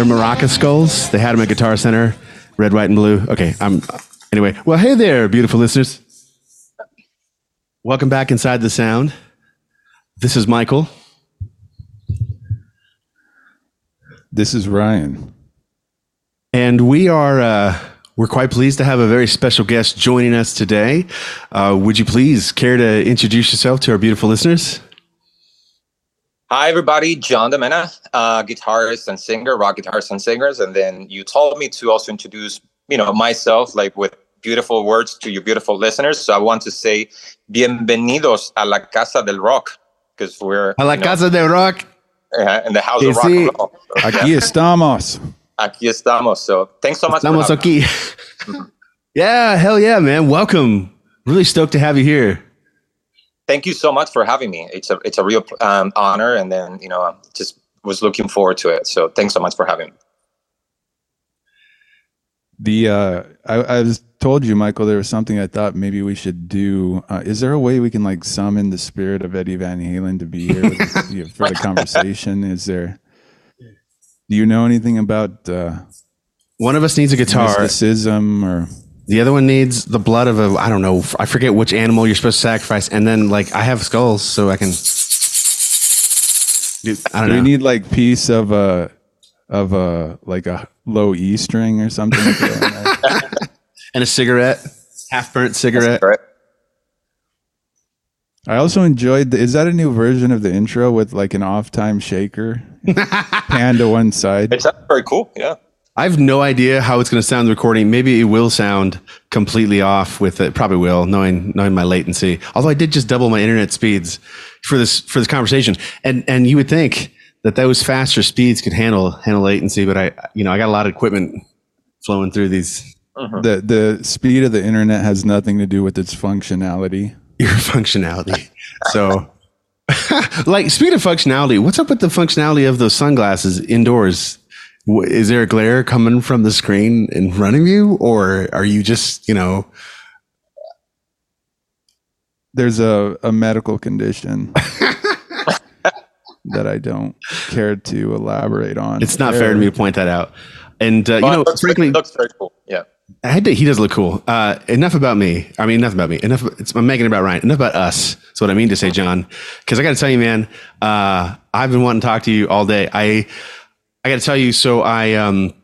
they're maraca skulls. They had them at Guitar Center, red, white, and blue. Okay, I'm anyway. Well, hey there, beautiful listeners. Welcome back inside the sound. This is Michael. This is Ryan. And we are uh, we're quite pleased to have a very special guest joining us today. Uh, would you please care to introduce yourself to our beautiful listeners? Hi, everybody. John DeMena, uh, guitarist and singer, rock guitarist and singers. And then you told me to also introduce, you know, myself, like with beautiful words to your beautiful listeners. So I want to say, bienvenidos a la casa del rock, because we're a la you know, casa del rock. uh, in the house of rock sí. and roll. So, Aquí estamos. aquí estamos. So thanks so much. Estamos aquí. yeah, hell yeah, man. Welcome. Really stoked to have you here. Thank you so much for having me. It's a it's a real um, honor, and then you know, just was looking forward to it. So thanks so much for having me. The uh, I, I was told you, Michael, there was something I thought maybe we should do. Uh, is there a way we can like summon the spirit of Eddie Van Halen to be here with, you know, for the conversation? Is there? Do you know anything about uh, One of us needs a guitar. mysticism or? The other one needs the blood of a I don't know. I forget which animal you're supposed to sacrifice. And then like I have skulls, so I can. Dude, I don't Do we need like piece of a of a like a low E string or something? like that? and a cigarette, half burnt cigarette. Right? I also enjoyed. The, is that a new version of the intro with like an off time shaker, pan to one side? It's uh, very cool. Yeah. I have no idea how it's going to sound the recording. Maybe it will sound completely off with it. Probably will, knowing knowing my latency. Although I did just double my internet speeds for this for this conversation, and and you would think that those faster speeds could handle handle latency, but I you know I got a lot of equipment flowing through these uh-huh. The the speed of the internet has nothing to do with its functionality. your functionality. So, like speed of functionality, what's up with the functionality of those sunglasses indoors? Wh- Is there a glare coming from the screen in front of you, or are you just you know? There's a, a medical condition that I don't care to elaborate on. It's not fair to me to point that out. And uh, you know, looks, frankly, it looks very cool. Yeah. I had to, he does look cool. Uh, enough about me. I mean, enough about me. Enough. It's, I'm making it about Ryan. Enough about us. That's what I mean to say, John. Because I got to tell you, man. Uh, I've been wanting to talk to you all day. I I got to tell you. So I um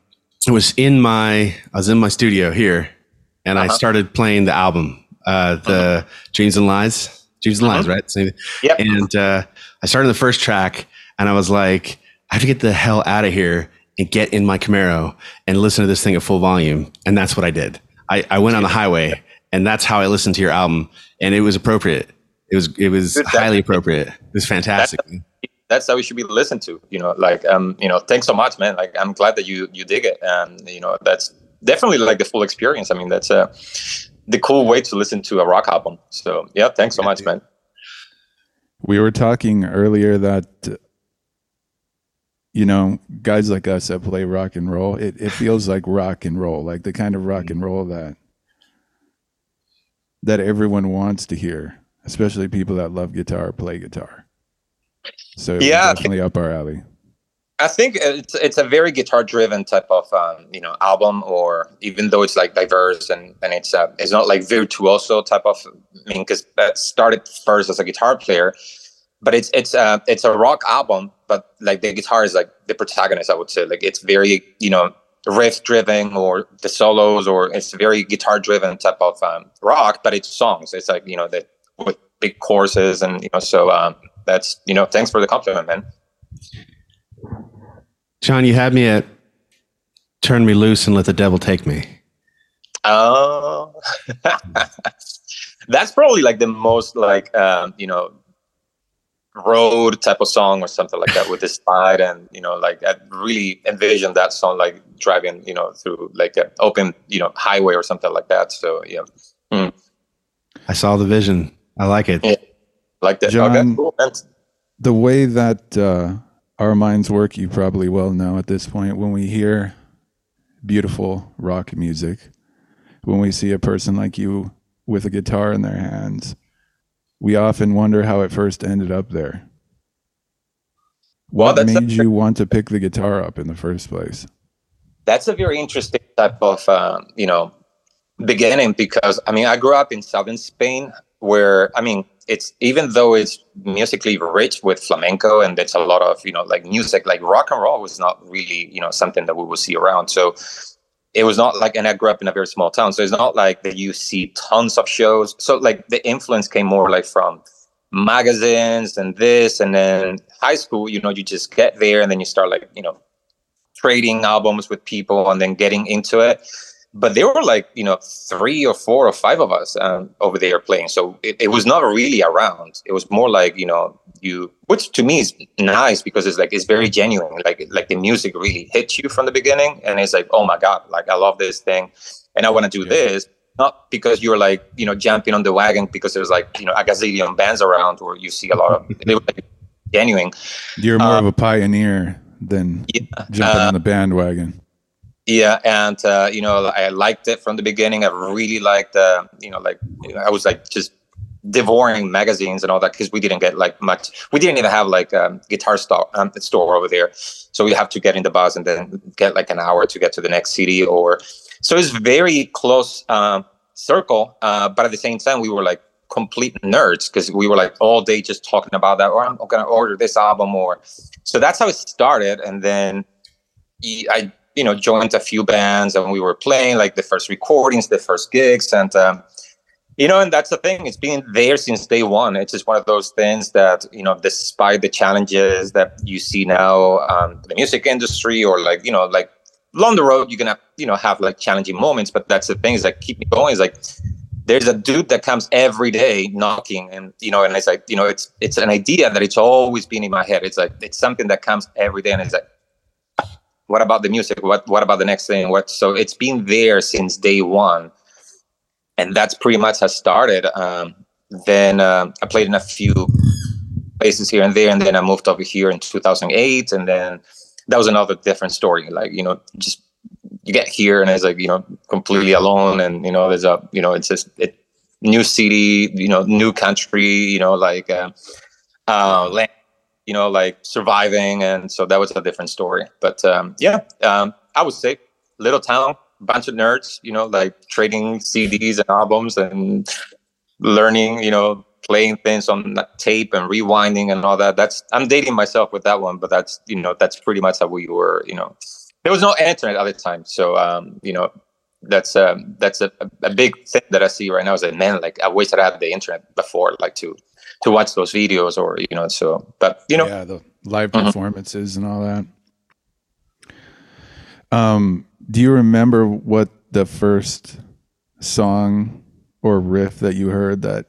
was in my I was in my studio here, and I started playing the album, uh, the Dreams and Lies. Dreams and Lies, right? Yep. And uh, I started the first track, and I was like, I have to get the hell out of here and get in my Camaro and listen to this thing at full volume. And that's what I did. I, I went on the highway, and that's how I listened to your album, and it was appropriate. It was it was highly appropriate. It was fantastic. That's how we should be listened to. You know, like um, you know, thanks so much, man. Like I'm glad that you you dig it. And you know, that's definitely like the full experience. I mean, that's uh the cool way to listen to a rock album. So yeah, thanks so much, man. We were talking earlier that you know guys like us that play rock and roll. It it feels like rock and roll, like the kind of rock and roll that that everyone wants to hear, especially people that love guitar, play guitar. So Yeah. definitely up our alley. I think it's it's a very guitar driven type of um, you know album, or even though it's like diverse and and it's uh, it's not like virtuoso type of. I mean, because that started first as a guitar player, but it's it's uh it's a rock album, but like the guitar is like the protagonist. I would say like it's very you know riff driven or the solos or it's very guitar driven type of um, rock, but it's songs. It's like you know the with big choruses and you know so um, that's you know thanks for the compliment, man. John, you had me at turn me loose and let the devil take me. Oh, that's probably like the most like um, you know road type of song or something like that with the slide and you know like I really envision that song like driving you know through like an open you know highway or something like that. So yeah, I saw the vision. I like it. Yeah. Like that. John- okay, cool. the way that uh, our minds work, you probably well know at this point. When we hear beautiful rock music, when we see a person like you with a guitar in their hands, we often wonder how it first ended up there. What that's made you want to pick the guitar up in the first place? that's a very interesting type of uh, you know beginning because I mean I grew up in southern Spain where I mean it's even though it's musically rich with flamenco and there's a lot of you know like music like rock and roll was not really you know something that we would see around so it was not like and I grew up in a very small town so it's not like that you see tons of shows so like the influence came more like from magazines and this and then high school you know you just get there and then you start like you know trading albums with people and then getting into it. But there were like, you know, three or four or five of us um, over there playing. So it, it was not really around. It was more like, you know, you, which to me is nice because it's like, it's very genuine. Like, like the music really hits you from the beginning. And it's like, oh my God, like I love this thing and I want to do Yeah. this. Not because you're like, you know, jumping on the wagon because there's like, you know, a gazillion bands around or you see a lot of, they were like genuine. You're more Uh, of a pioneer than Yeah. jumping Uh, on the bandwagon. Yeah, and uh, you know, I liked it from the beginning. I really liked, uh, you know, like you know, I was like just devouring magazines and all that because we didn't get like much. We didn't even have like um, guitar store um, store over there, so we have to get in the bus and then get like an hour to get to the next city. Or so it's very close um, circle, uh, but at the same time, we were like complete nerds because we were like all day just talking about that. Or I'm gonna order this album, or so that's how it started, and then I you know joined a few bands and we were playing like the first recordings the first gigs and um, you know and that's the thing it's been there since day one. It's just one of those things that you know despite the challenges that you see now um, the music industry or like you know like along the road you're gonna you know have like challenging moments but that's the thing is like keep me going is like there's a dude that comes every day knocking and you know and it's like you know it's it's an idea that it's always been in my head it's like it's something that comes every day and it's like what about the music? What what about the next thing? What so it's been there since day one and that's pretty much how started. Um, then um i played in a few places here and there and then i moved over here in 2008 and then that was another different story. Like you know just you get here and it's like you know completely alone and you know there's a you know it's just it new city you know new country you know like uh, uh land you know, like surviving. And so that was a different story. But um, yeah, um, I would say little town, bunch of nerds, you know, like trading CDs and albums and learning, you know, playing things on tape and rewinding and all that. That's I'm dating myself with that one, but that's you know that's pretty much how we were. You know, there was no internet at the time, so um, you know. That's um, that's a, a big thing that I see right now. Is that man, like I wish I had the internet before, like to to watch those videos or you know. So, but you know, yeah, the live Mhm. performances and all that. Um, do you remember what the first song or riff that you heard that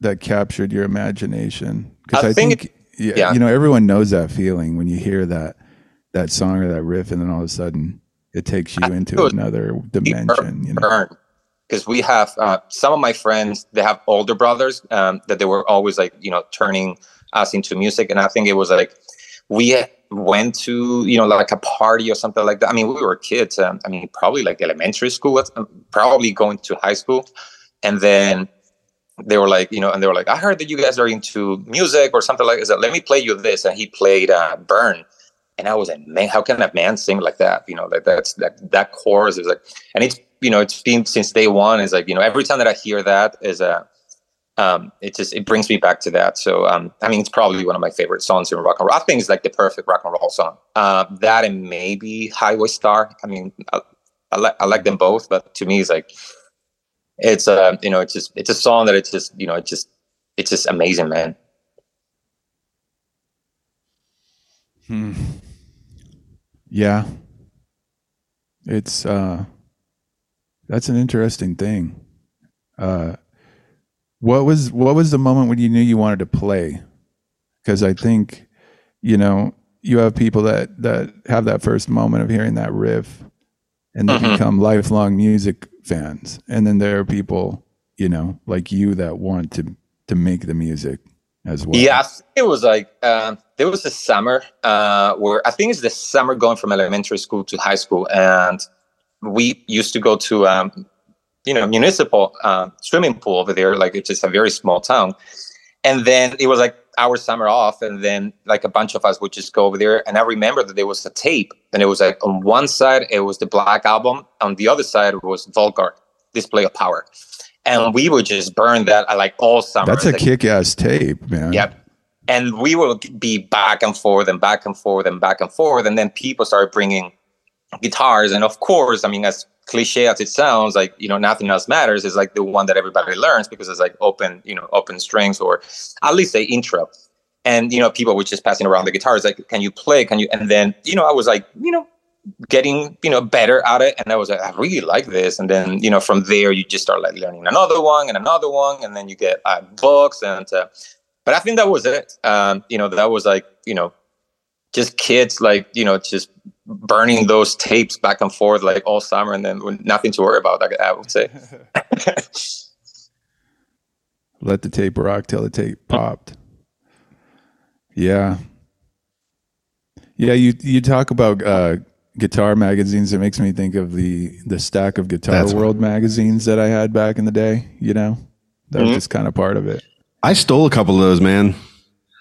that captured your imagination? Because I I, think think, yeah, yeah. you know, everyone knows that feeling when you hear that that song or that riff, and then all of a sudden it takes you I into another dimension. You know, because we have uh, some of my friends they have older brothers um, that they were always like you know turning us into music and i think it was like we went to you know like a party or something like that. I mean we were kids um, i mean probably like elementary school um, probably going to high school. And then they were like you know and they were like i heard that you guys are into music or something like that let me play you this and he played uh, burn. And i was like man how can a man sing like that? You know like that's that that chorus is like and it's you know it's been since day one is like you know every time that i hear that is a um it just it brings me back to that. So um i mean it's probably one of my favorite songs in rock and roll. I think it's like the perfect rock and roll song. Uh that and maybe highway star. I mean i, I like i like them both but to me it's like it's uh you know it's just it's a song that it's just you know it's just it's just amazing man. Hmm. Yeah. It's uh that's an interesting thing. Uh what was what was the moment when you knew you wanted to play? Cuz I think you know, you have people that that have that first moment of hearing that riff and they Mhm. become lifelong music fans. And then there are people, you know, like you that want to to make the music as well. Yeah, I think it was like um, there was a summer uh, where I think it's the summer going from elementary school to high school, and we used to go to um, you know municipal uh, swimming pool over there. Like it's just a very small town, and then it was like our summer off, and then like a bunch of us would just go over there. And I remember that there was a tape, and it was like on one side it was the Black Album, on the other side was Vulgar Display of Power, and we would just burn that uh, like all summer. That's a Like, kick-ass tape, man. Yep. And we will be back and forth and back and forth and back and forth. And then people started bringing guitars. And of course, I mean, as cliche as it sounds, like, you know, nothing else matters is like the one that everybody learns because it's like open, you know, open strings or at least the intro. And, you know, people were just passing around the guitars, like, can you play? Can you? And then, you know, I was like, you know, getting you know better at it and i was like i really like this and then you know from there you just start like learning another one and another one and then you get uh, books and uh, but i think that was it um you know that was like you know just kids like you know just burning those tapes back and forth like all summer and then with nothing to worry about i, I would say Let the tape rock till the tape popped. Yeah. Yeah, you you talk about uh, guitar magazines. It makes me think of the the stack of Guitar That's- World magazines that I had back in the day. You know, that was Mhm. just kind of part of it. I stole a couple of those, man.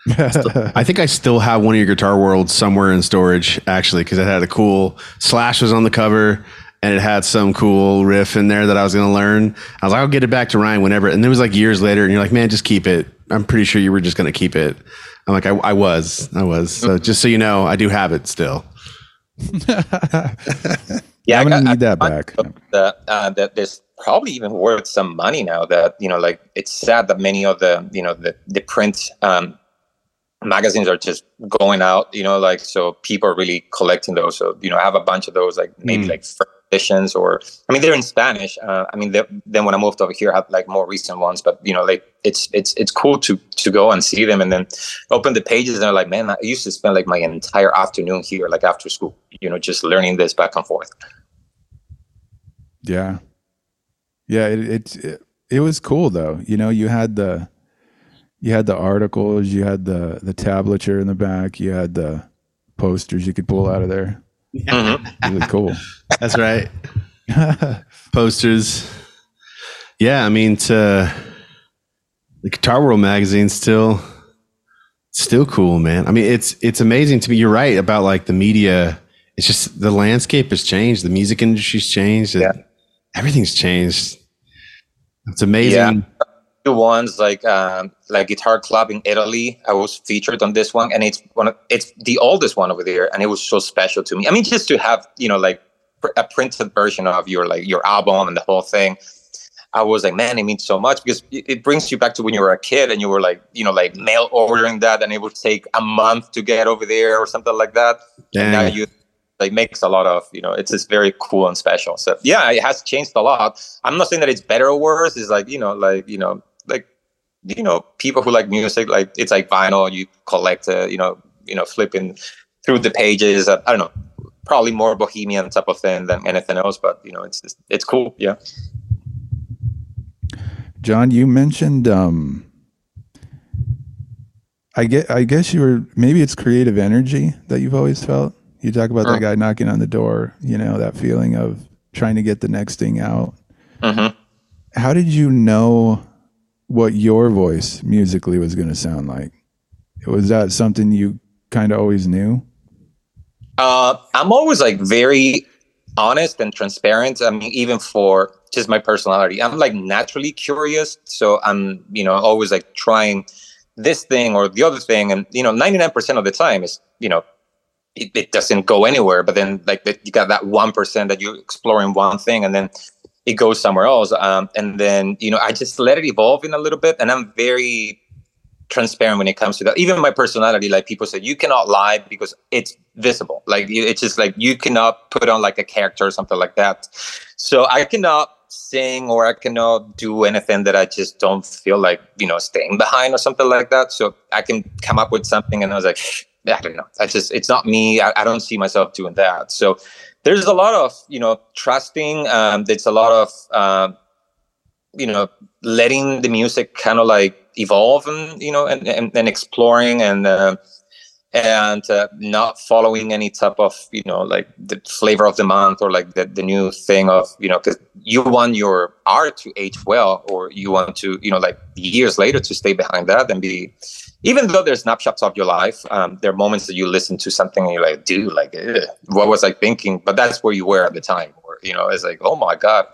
I think I still have one of your Guitar Worlds somewhere in storage, actually, because it had a cool Slash was on the cover and it had some cool riff in there that I was going to learn. I was like, I'll get it back to Ryan whenever. And then it was like years later, and you're like, man, just keep it. I'm pretty sure you were just going to keep it. I'm like, I, I was, I was. So just so you know, I do have it still. yeah I'm gonna got- need that I- back. that uh, that there's probably even worth some money now that you know like it's sad that many of the you know the, the print um, magazines are just going out you know like so people are really collecting those so you know i have a bunch of those like maybe Mm. like first editions or i mean they're in spanish uh, i mean then when i moved over here i have like more recent ones but you know like it's it's it's cool to to go and see them and then open the pages and they're like man i used to spend like my entire afternoon here like after school you know just learning this back and forth Yeah. Yeah, it, it it it was cool though. You know, you had the you had the articles, you had the the tablature in the back, you had the posters you could pull out of there. Mhm. Really cool. That's right. Posters. Yeah, I mean, to the Guitar World magazine still, still cool, man. I mean, it's it's amazing to me. You're right about like the media. It's just the landscape has changed. The music industry's changed. Yeah. everything's changed. It's amazing. Yeah. The ones like um, like Guitar Club in Italy. I was featured on this one, and it's one of it's the oldest one over there, and it was so special to me. I mean, just to have you know like pr- a printed version of your like your album and the whole thing. I was like, man, it means so much because it, it brings you back to when you were a kid and you were like, you know, like mail ordering that, and it would take a month to get over there or something like that. And now you like makes a lot of you know it's just very cool and special so yeah it has changed a lot i'm not saying that it's better or worse it's like you know like you know you know people who like music like it's like vinyl you collect uh, you know you know flipping through the pages uh, i don't know probably more bohemian type of thing than anything else but you know it's just, it's cool yeah John, you mentioned um I get I guess you were maybe it's creative energy that you've always felt. You talk about that Mm. guy knocking on the door, you know, that feeling of trying to get the next thing out. hmm How did you know what your voice musically was going to sound like? Was that something you kind of always knew? Uh, I'm always like very honest and transparent. I mean, even for just my personality, I'm like naturally curious. So I'm, you know, always like trying this thing or the other thing. And, you know, 99% of the time is, you know, it, it doesn't go anywhere. But then like you got that 1% that you're exploring one thing and then it goes somewhere else. Um, and then, you know, I just let it evolve in a little bit. And I'm very transparent when it comes to that. Even my personality, like people say, you cannot lie because it's visible. Like it's just like you cannot put on like a character or something like that. So I cannot sing or I cannot do anything that I just don't feel like you know staying behind or something like that. So I can come up with something, and I was like, I don't know. I just it's not me. I, I don't see myself doing that. So there's a lot of you know trusting. Um, there's a lot of um, you know letting the music kind of like evolve and you know and and, and exploring and uh, and uh, not following any type of you know like the flavor of the month or like the, the new thing of you know because you want your art to age well or you want to you know like years later to stay behind that and be even though there's snapshots of your life um, there are moments that you listen to something and you're like dude like what was i thinking? But that's where you were at the time or you know it's like oh my god.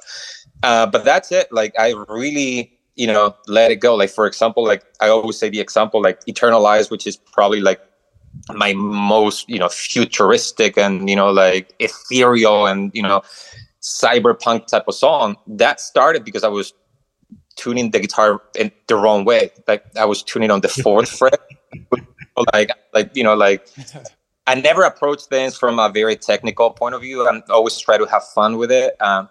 Uh, but that's it. Like i really you know let it go. Like for example like i always say the example like eternalize which is probably like my most you know futuristic and you know like ethereal and you know cyberpunk type of song that started because i was tuning the guitar in the wrong way. Like i was tuning on the fourth fret. Like like you know like i never approach things from a very technical point of view. I always try to have fun with it. Um,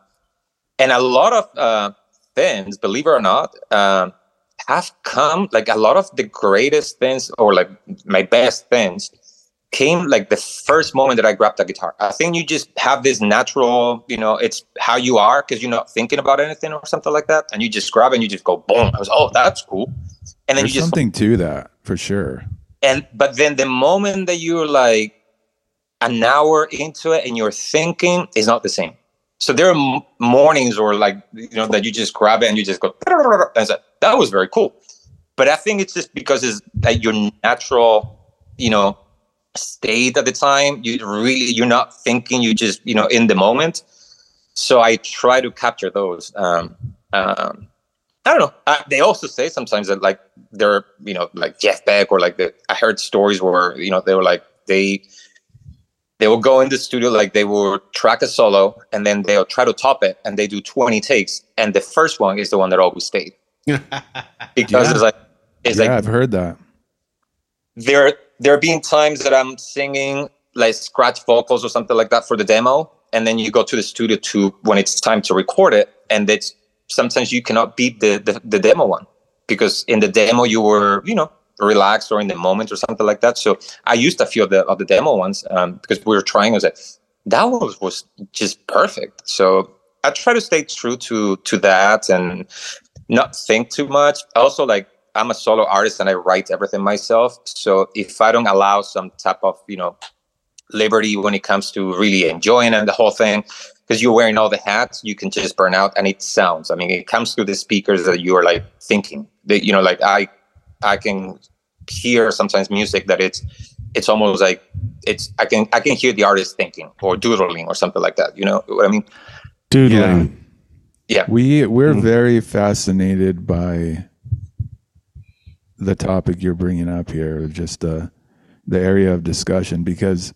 and a lot of uh, things believe it or not um, have come like a lot of the greatest things or like my best things came like the first moment that I grabbed the guitar. I think you just have this natural, you know, it's how you are because you're not thinking about anything or something like that, and you just grab it and you just go boom. I was oh that's cool, and then There's you just something to that for sure. and but then the moment that you're like an hour into it and you're thinking is not the same. So there are m- mornings or like you know that you just grab it and you just go and like, that was very cool. But I think it's just because it's like your natural, you know, state at the time. You really you're not thinking. You just you know in the moment. So I try to capture those. Um, um, I don't know. Uh, they also say sometimes that like they're you know like Jeff Beck or like the I heard stories where you know they were like they they will go in the studio like they will track a solo and then they'll try to top it and they do 20 takes and the first one is the one that always stayed because Yeah. it's like it's yeah, like I've heard that. there there have been times that I'm singing like scratch vocals or something like that for the demo, and then you go to the studio to when it's time to record it, and it's sometimes you cannot beat the the, the demo one because in the demo you were you know relaxed or in the moment or something like that. So I used a few of the of the demo ones um, because we were trying. I was like, that was was just perfect. So I try to stay true to to that and not think too much. Also, like I'm a solo artist and I write everything myself. So if I don't allow some type of you know liberty when it comes to really enjoying and the whole thing, because you're wearing all the hats, you can just burn out and it sounds. I mean, it comes through the speakers that you are like thinking that you know, like I I can hear sometimes music that it's it's almost like it's I can I can hear the artist thinking or doodling or something like that. You know what I mean? Doodling. Yeah. We we're Mm. very fascinated by the topic you're bringing up here, just uh, the area of discussion, because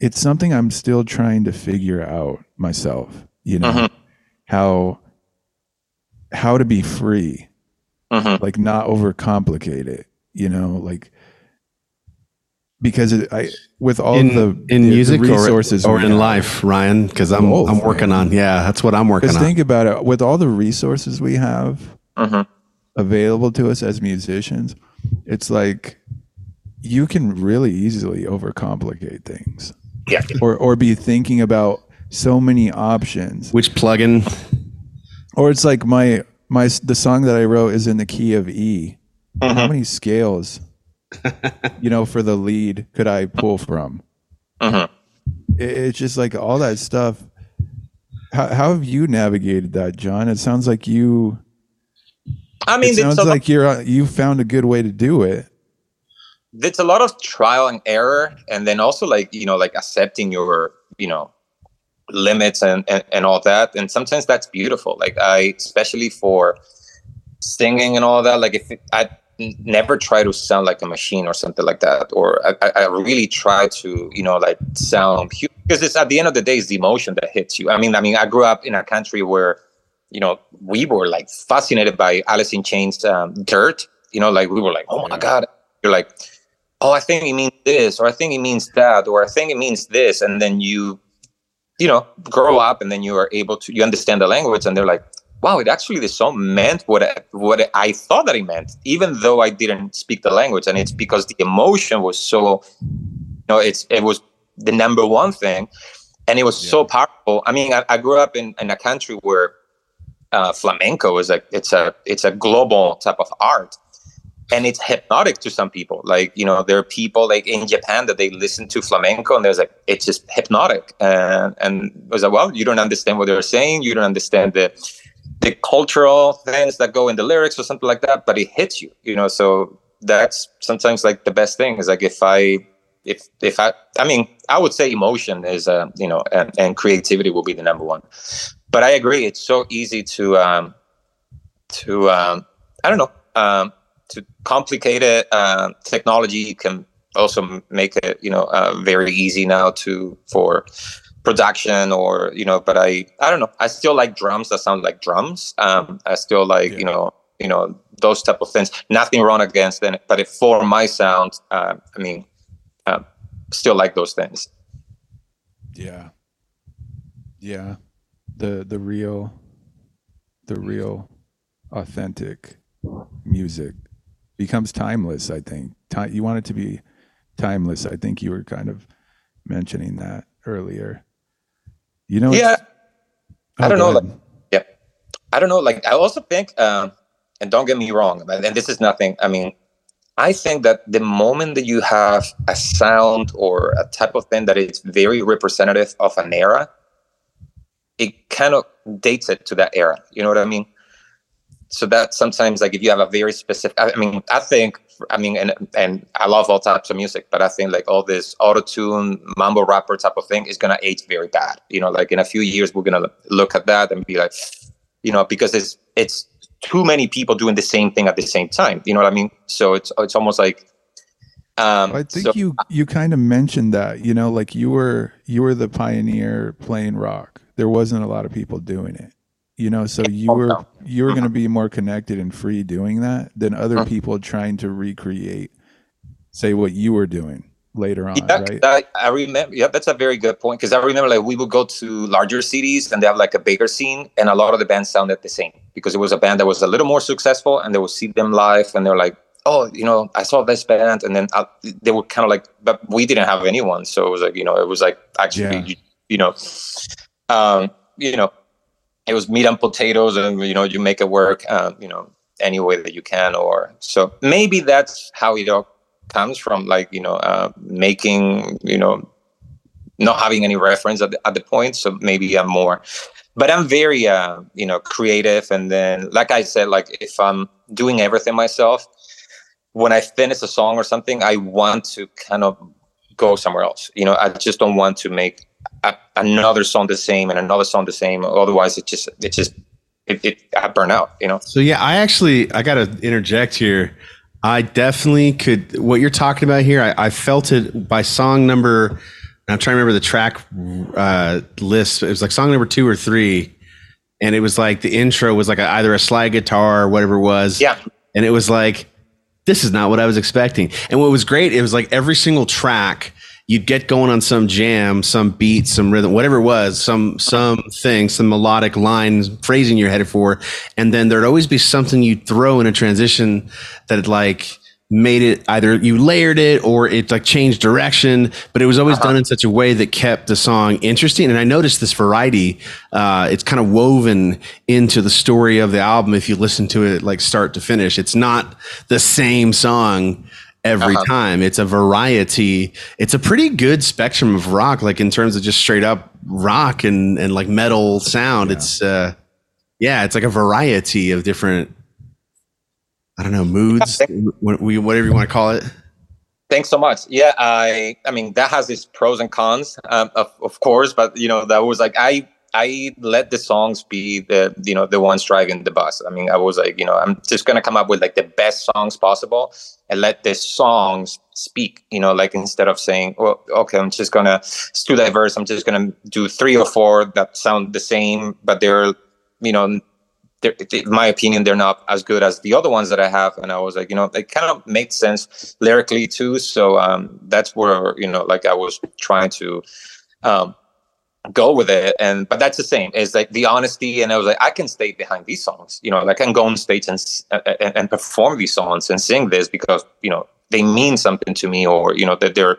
it's something I'm still trying to figure out myself. You know Mhm. how how to be free, Mhm. like not overcomplicate it. You know, like because it, I with all in the in the- the music resources or, or in have. life, Ryan? Because I'm Both, I'm working man. on. Yeah, that's what I'm working Because on. think about it, with all the resources we have Mhm. Available to us as musicians, it's like you can really easily overcomplicate things, Yeah. or or be thinking about so many options. Which plugin? Or it's like my my the song that I wrote is in the key of E. Mm-hmm. How many scales, you know, for the lead could I pull from? Mhm. It, it's just like all that stuff. How, how have you navigated that, John? It sounds like you. I mean, it it's sounds like you're uh, you found a good way to do it. it's a lot of trial and error, and then also like you know, like accepting your you know limits and, and and all that. And sometimes that's beautiful. Like I, especially for singing and all that. Like if it, I never try to sound like a machine or something like that, or I, I I really try to you know like sound because it's at the end of the day, it's the emotion that hits you. I mean, I mean, I grew up in a country where you know we were like fascinated by Alice in Chains' um, "Dirt." You know, like we were like, oh my god, you're like, oh, I think it means this, or I think it means that, or I think it means this, and then you, you know, grow up, and then you are able to you understand the language, and they're like, wow, it actually the song meant what I, what I thought that it meant, even though I didn't speak the language, and it's because the emotion was so, you know, it's it was the number one thing, and it was so powerful. I mean, I, I grew up in, in a country where uh, flamenco is a it's a it's a global type of art, and it's hypnotic to some people. Like you know, there are people like in Japan that they listen to flamenco and there's like it's just hypnotic. And and I was like, well, you don't understand what they're saying. You don't understand the the cultural things that go in the lyrics or something like that, but it hits you. You know, so that's sometimes like the best thing is like if I if if I I mean I would say emotion is uh you know and, and creativity will be the number one. But I agree, it's so easy to um to um I don't know um to complicated uh, technology can also make it you know uh, very easy now to for production or you know but i i don't know i still like drums that sound like drums um i still like yeah. you know you know those type of things nothing wrong against them but if for my sound uh, i mean uh, still like those things. Yeah. Yeah the the real the real authentic music becomes timeless. I think Time, you want it to be timeless. I think you were kind of mentioning that earlier. You know, yeah. Oh, I don't know. Like, yeah, I don't know. Like, I also think, um, and don't get me wrong, and this is nothing. I mean, I think that the moment that you have a sound or a type of thing that is very representative of an era, it kind of dates it to that era. You know what I mean? so that sometimes like if you have a very specific i mean i think i mean and and i love all types of music but i think like all this auto-tune mambo rapper type of thing is gonna age very bad you know like in a few years we're gonna look at that and be like you know because it's it's too many people doing the same thing at the same time you know what i mean so it's it's almost like um, I think so, you you kind of mentioned that you know like you were you were the pioneer playing rock. There wasn't a lot of people doing it you know so you were you were going to be more connected and free doing that than other uh-huh. people trying to recreate say what you were doing later on yeah, right I, I remember yeah that's a very good point because i remember like we would go to larger cities and they have like a bigger scene and a lot of the bands sounded the same because it was a band that was a little more successful and they would see them live and they're like oh you know i saw this band and then I, uh, they were kind of like but we didn't have anyone so it was like you know it was like actually yeah. you, you know um you know it was meat and potatoes and you know you make it work uh, you know any way that you can or so maybe that's how it all comes from like you know uh, making you know not having any reference at the, at the point so maybe i'm more but i'm very uh, you know creative and then like i said like if i'm doing everything myself when i finish a song or something i want to kind of go somewhere else. You know i just don't want to make a, another song the same and another song the same. Otherwise, it just it just it, it I burn out. You know. So yeah, I actually I got to interject here. I definitely could. What you're talking about here, I, I felt it by song number. I'm trying to remember the track uh, list. It was like song number two or three, and it was like the intro was like a, either a slide guitar or whatever it was. Yeah. And it was like, this is not what I was expecting. And what was great, it was like every single track you'd get going on some jam, some beat, some rhythm, whatever it was, some some thing, some melodic line phrasing you're headed for, and then there'd always be something you'd throw in a transition that like made it either you layered it or it like changed direction, but it was always uh-huh. done in such a way that kept the song interesting. And I noticed this variety, uh, it's kind of woven into the story of the album. If you listen to it like start to finish, it's not the same song every uh-huh. time. It's a variety. It's a pretty good spectrum of rock, like in terms of just straight up rock and and like metal sound. Yeah. It's uh, yeah, it's like a variety of different. I don't know moods, whatever you want to call it. Thanks so much. Yeah, I I mean that has its pros and cons, um, of of course, but you know that was like I I let the songs be the you know the ones driving the bus. I mean, I was like, you know, I'm just gonna come up with like the best songs possible and let the songs speak. You know, like instead of saying, well, okay, I'm just gonna it's too diverse. I'm just gonna do three or four that sound the same, but they're you know, they're, in my opinion, they're not as good as the other ones that I have. And I was like, you know, it kind of made sense lyrically too. So um, that's where you know, like I was trying to. Um, go with it. And but that's the same. It's like the honesty and i was like i can stay behind these songs you know like i can go on stage and, and, and perform these songs and sing this because you know they mean something to me or you know that they're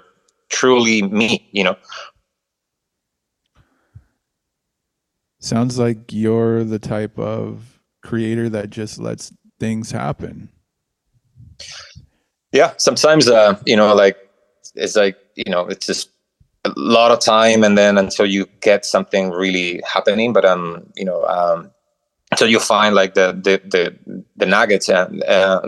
truly me you know? Sounds like you're the type of creator that just lets things happen. Yeah sometimes uh you know like it's like you know it's just a lot of time and then until you get something really happening but um you know um until you find like the the the, the nuggets and uh,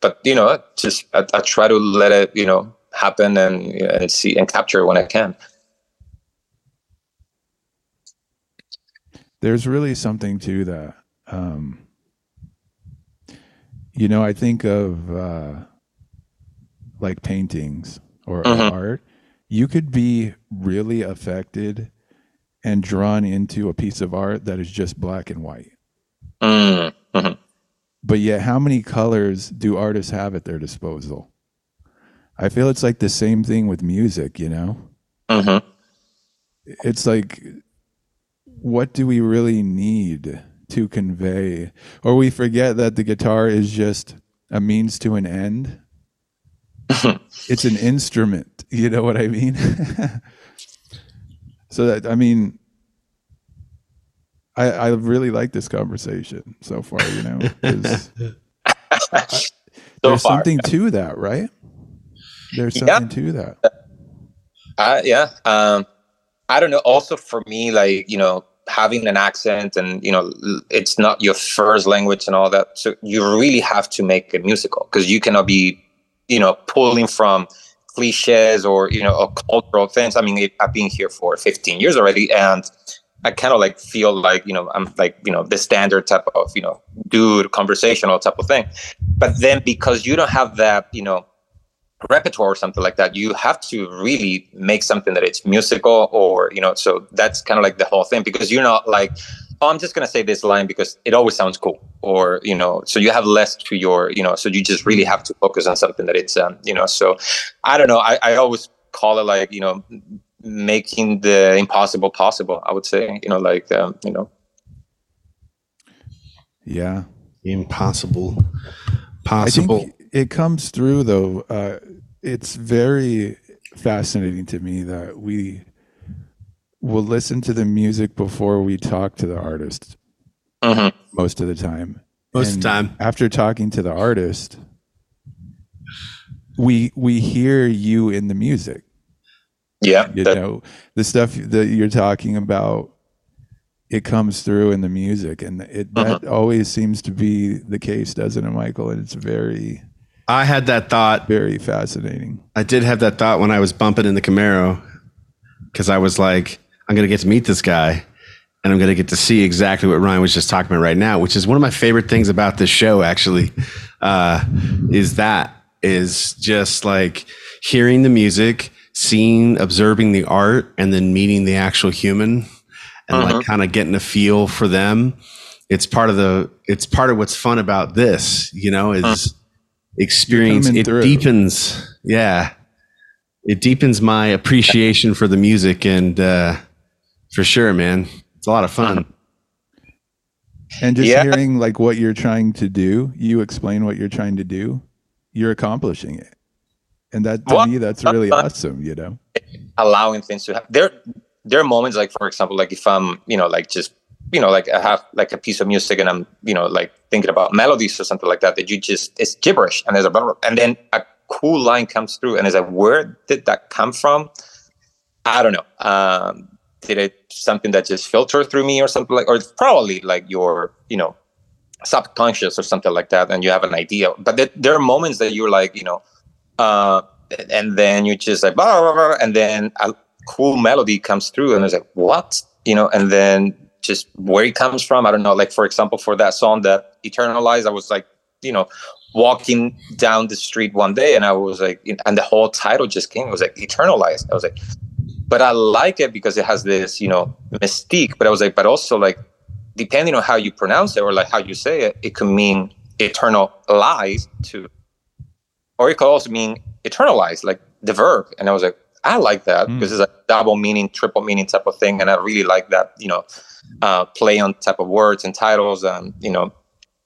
but you know just I, I try to let it you know happen and and see and capture when i can there's really something to that um you know i think of uh like paintings or Mhm. art you could be really affected and drawn into a piece of art that is just black and white. Mm, mhm. but yet how many colors do artists have at their disposal? I feel it's like the same thing with music you know? Mhm. it's like what do we really need to convey? Or we forget that the guitar is just a means to an end it's an instrument you know what i mean so that i mean i i really like this conversation so far you know 'cause so there's far something to that right there's Yeah. something to that Uh, yeah. Um, I don't know. Also, for me, like you know, having an accent and you know, it's not your first language and all that. So you really have to make it musical because you cannot be, you know, pulling from cliches or you know, or cultural things. I mean, I've been here for 15 years already, and I kind of like feel like you know, I'm like you know, the standard type of you know, dude, conversational type of thing. But then because you don't have that, you know repertoire or something like that you have to really make something that it's musical or you know so that's kind of like the whole thing because you're not like oh i'm just going to say this line because it always sounds cool or you know so you have less to your you know so you just really have to focus on something that it's um, you know so i don't know i, I always call it like you know making the impossible possible i would say you know like um, you know yeah Impossible. I Possible. think it comes through though. Uh, it's very fascinating to me that we will listen to the music before we talk to the artist Mhm. most of the time. Most of the time. after talking to the artist, we we hear you in the music. yeah You that- know the stuff that you're talking about. It comes through in the music, and it that always seems to be the case, doesn't it, Michael? And it's very I had that thought. very fascinating. I did have that thought when I was bumping in the Camaro because I was like, I'm going to get to meet this guy and I'm going to get to see exactly what Ryan was just talking about right now, which is one of my favorite things about this show, actually, uh, is that is just like hearing the music, seeing, observing the art, and then meeting the actual human and like kind of getting a feel for them. It's part of the, it's part of what's fun about this, you know, is experience. It through. deepens. Yeah. It deepens my appreciation for the music and, uh, for sure, man. It's a lot of fun. And just Yeah. hearing like what you're trying to do, you explain what you're trying to do, you're accomplishing it. And that to Well, me, that's really awesome, you know? allowing things to happen. There, there are moments like, for example, like if I'm, you know, like just, you know, like I have like a piece of music and I'm, you know, like thinking about melodies or something like that, that you just it's gibberish and there's a blah, blah, and then a cool line comes through and it's like, where did that come from? I don't know. Um, did it something that just filtered through me or something like, or it's probably like your, you know, subconscious or something like that, and you have an idea. But there, there are moments that you're like, you know, uh, and then you just like, blah, blah, blah, and then a cool melody comes through, and it's like, what, you know, and then just where it comes from, I don't know. Like for example, for that song that Eternalized, I was like, you know, walking down the street one day, and I was like, and the whole title just came. It was like Eternalized. I was like, but I like it because it has this, you know, mystique. But I was like, but also like, depending on how you pronounce it or like how you say it, it could mean eternal lies too, or it could also mean eternalize, like the verb. And I was like, I like that Mm. because it's a double meaning, triple meaning type of thing, and I really like that, you know, uh, play on type of words and titles, and you know,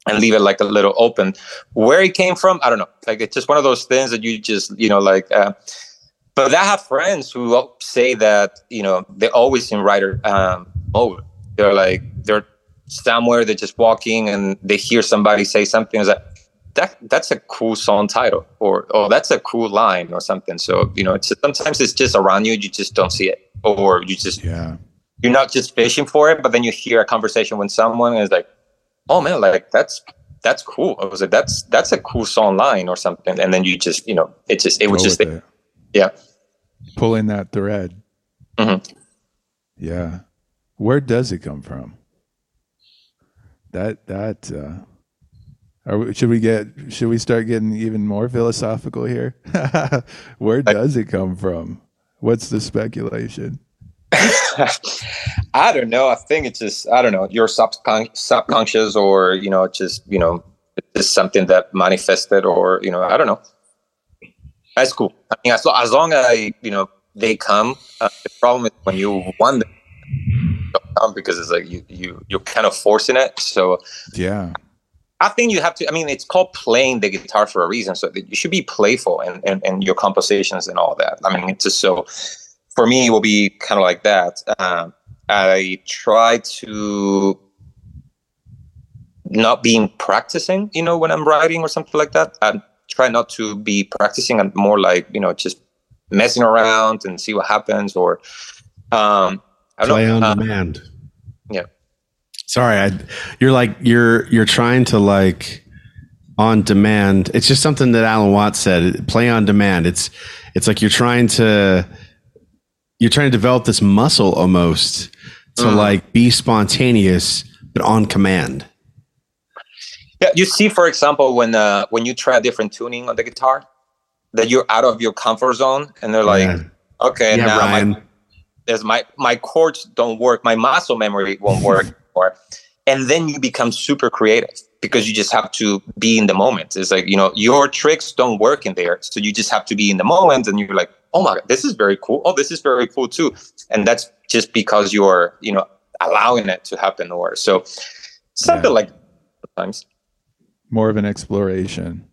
and leave it like a little open. Where it came from, I don't know. Like it's just one of those things that you just, you know, like. Uh, but I have friends who say that you know they're always in writer um, mode. They're like they're somewhere, they're just walking, and they hear somebody say something. It's like that that's a cool song title or oh that's a cool line or something so you know it's sometimes it's just around you you just don't see it or you just Yeah. you're not just fishing for it but then you hear a conversation with someone and it's like oh man like that's that's cool i was like that's that's a cool song line or something and then you just you know it just it was just it. Yeah Pulling that thread. Mhm. Yeah. Where does it come from? That that uh are we, should we get should we start getting even more philosophical here? Where does it come from? What's the speculation? I don't know. I think it's just I don't know your subcon- subconscious or you know just you know it's just something that manifested or you know I don't know. That's cool. I mean, as, lo- as long as I you know they come. Uh, the problem is when you want them come because it's like you you you're kind of forcing it. So Yeah. I think you have to. I mean, it's called playing the guitar for a reason. So you should be playful and and, and your compositions and all that. I mean, it's just so. For me, it will be kind of like that. Um, I try to not being practicing, you know, when I'm writing or something like that. I try not to be practicing and more like you know just messing around and see what happens or um, I don't Play know. on uh, demand. yeah. Sorry, I, you're like you're you're trying to like on demand. It's just something that Alan Watts said. Play on demand. It's it's like you're trying to you're trying to develop this muscle almost to Mhm. like be spontaneous but on command. Yeah, you see, for example, when uh, when you try a different tuning on the guitar, that you're out of your comfort zone, and they're like, Yeah. okay, Yeah, now my, there's my my chords don't work, my muscle memory won't work anymore, and then you become super creative because you just have to be in the moment. It's like you know your tricks don't work in there, so you just have to be in the moment, and you're like, oh my god, this is very cool. Oh, this is very cool too, and that's just because you're you know allowing it to happen, or so something Yeah. like sometimes. More of an exploration.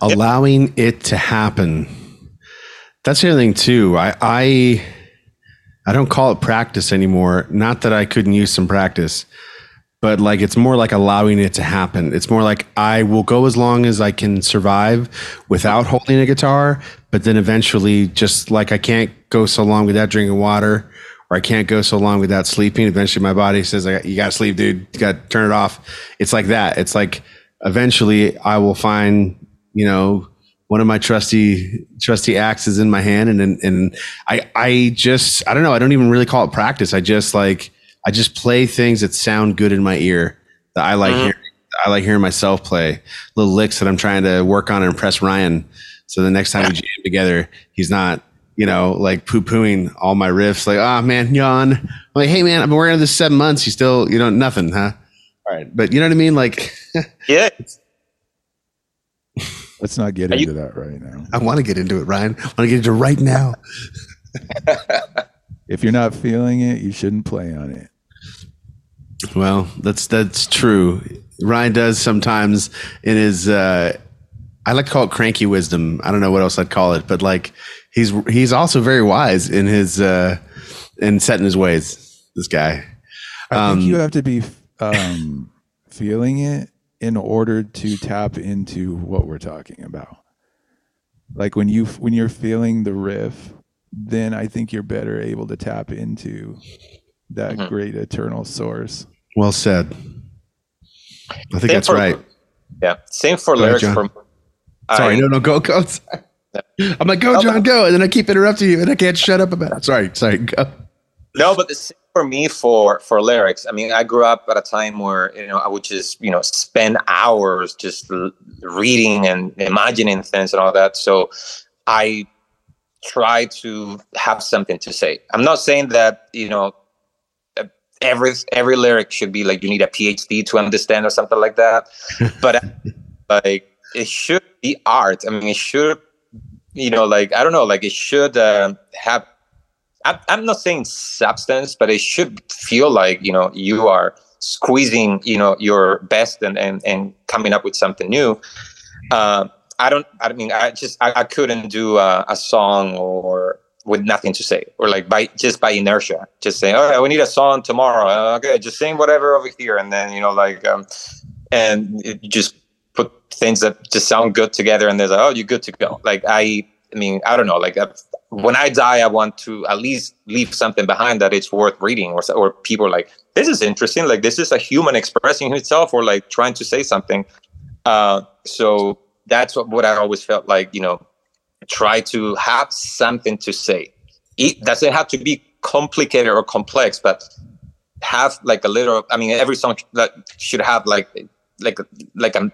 allowing it to happen. That's the other thing too. I i i don't call it practice anymore. Not that i couldn't use some practice but like it's more like allowing it to happen. It's more like i will go as long as i can survive without holding a guitar but then eventually just like i can't go so long without drinking water or i can't go so long without sleeping. Eventually my body says you gotta sleep dude. You gotta turn it off. It's like that. It's like eventually i will find you know one of my trusty trusty axes in my hand and and, and i i just i don't know i don't even really call it practice. I just like i just play things that sound good in my ear that i like Mhm. hearing i like hearing myself play. Little licks that i'm trying to work on and impress ryan. So the next time we jam together he's not you know like poo-pooing all my riffs like oh man yawn. I'm like hey man i've been working on this seven months. You still you know nothing huh all right but you know what i mean like Yeah, Let's not get Are you- into that right now. i want to get into it ryan i want to get into it right now If you're not feeling it, you shouldn't play on it. Well, that's that's true. Ryan does sometimes in his uh I like to call it cranky wisdom. I don't know what else I'd call it, but like he's he's also very wise in his uh in setting his ways. This guy. I Um, think you have to be um, feeling it in order to tap into what we're talking about. Like when you when you're feeling the riff, then I think you're better able to tap into that Mhm. great eternal source. Well said. I think Same that's for- right. yeah. Same for Go lyrics. John. For Sorry, I- no, no, go, go. I'm like, go, John, go, and then I keep interrupting you, and I can't shut up about it. Sorry, sorry, go. No, but the same for me for for lyrics. I mean, I grew up at a time where you know I would just you know spend hours just l- reading and imagining things and all that. So I try to have something to say. I'm not saying that you know every every lyric should be like you need a PhD to understand or something like that, but like it should be art. I mean, it should you know like I don't know like it should uh, have I'm, not saying substance, but it should feel like you know you are squeezing you know your best and and, and coming up with something new. Uh, I don't. I mean, I just I, I couldn't do a, a song or with nothing to say or like by just by inertia, just saying, "Oh, we need a song tomorrow." Uh, okay, just sing whatever over here, and then you know like um, and it just put things that just sound good together, and they're like, oh, you're good to go. Like I, I mean, I don't know. Like when I die, I want to at least leave something behind that it's worth reading, or or people like, this is interesting. Like this is a human expressing himself, or like trying to say something. Uh, so that's what, what I always felt like. You know, try to have something to say. It doesn't have to be complicated or complex, but have like a little. I mean, every song that should have like like like a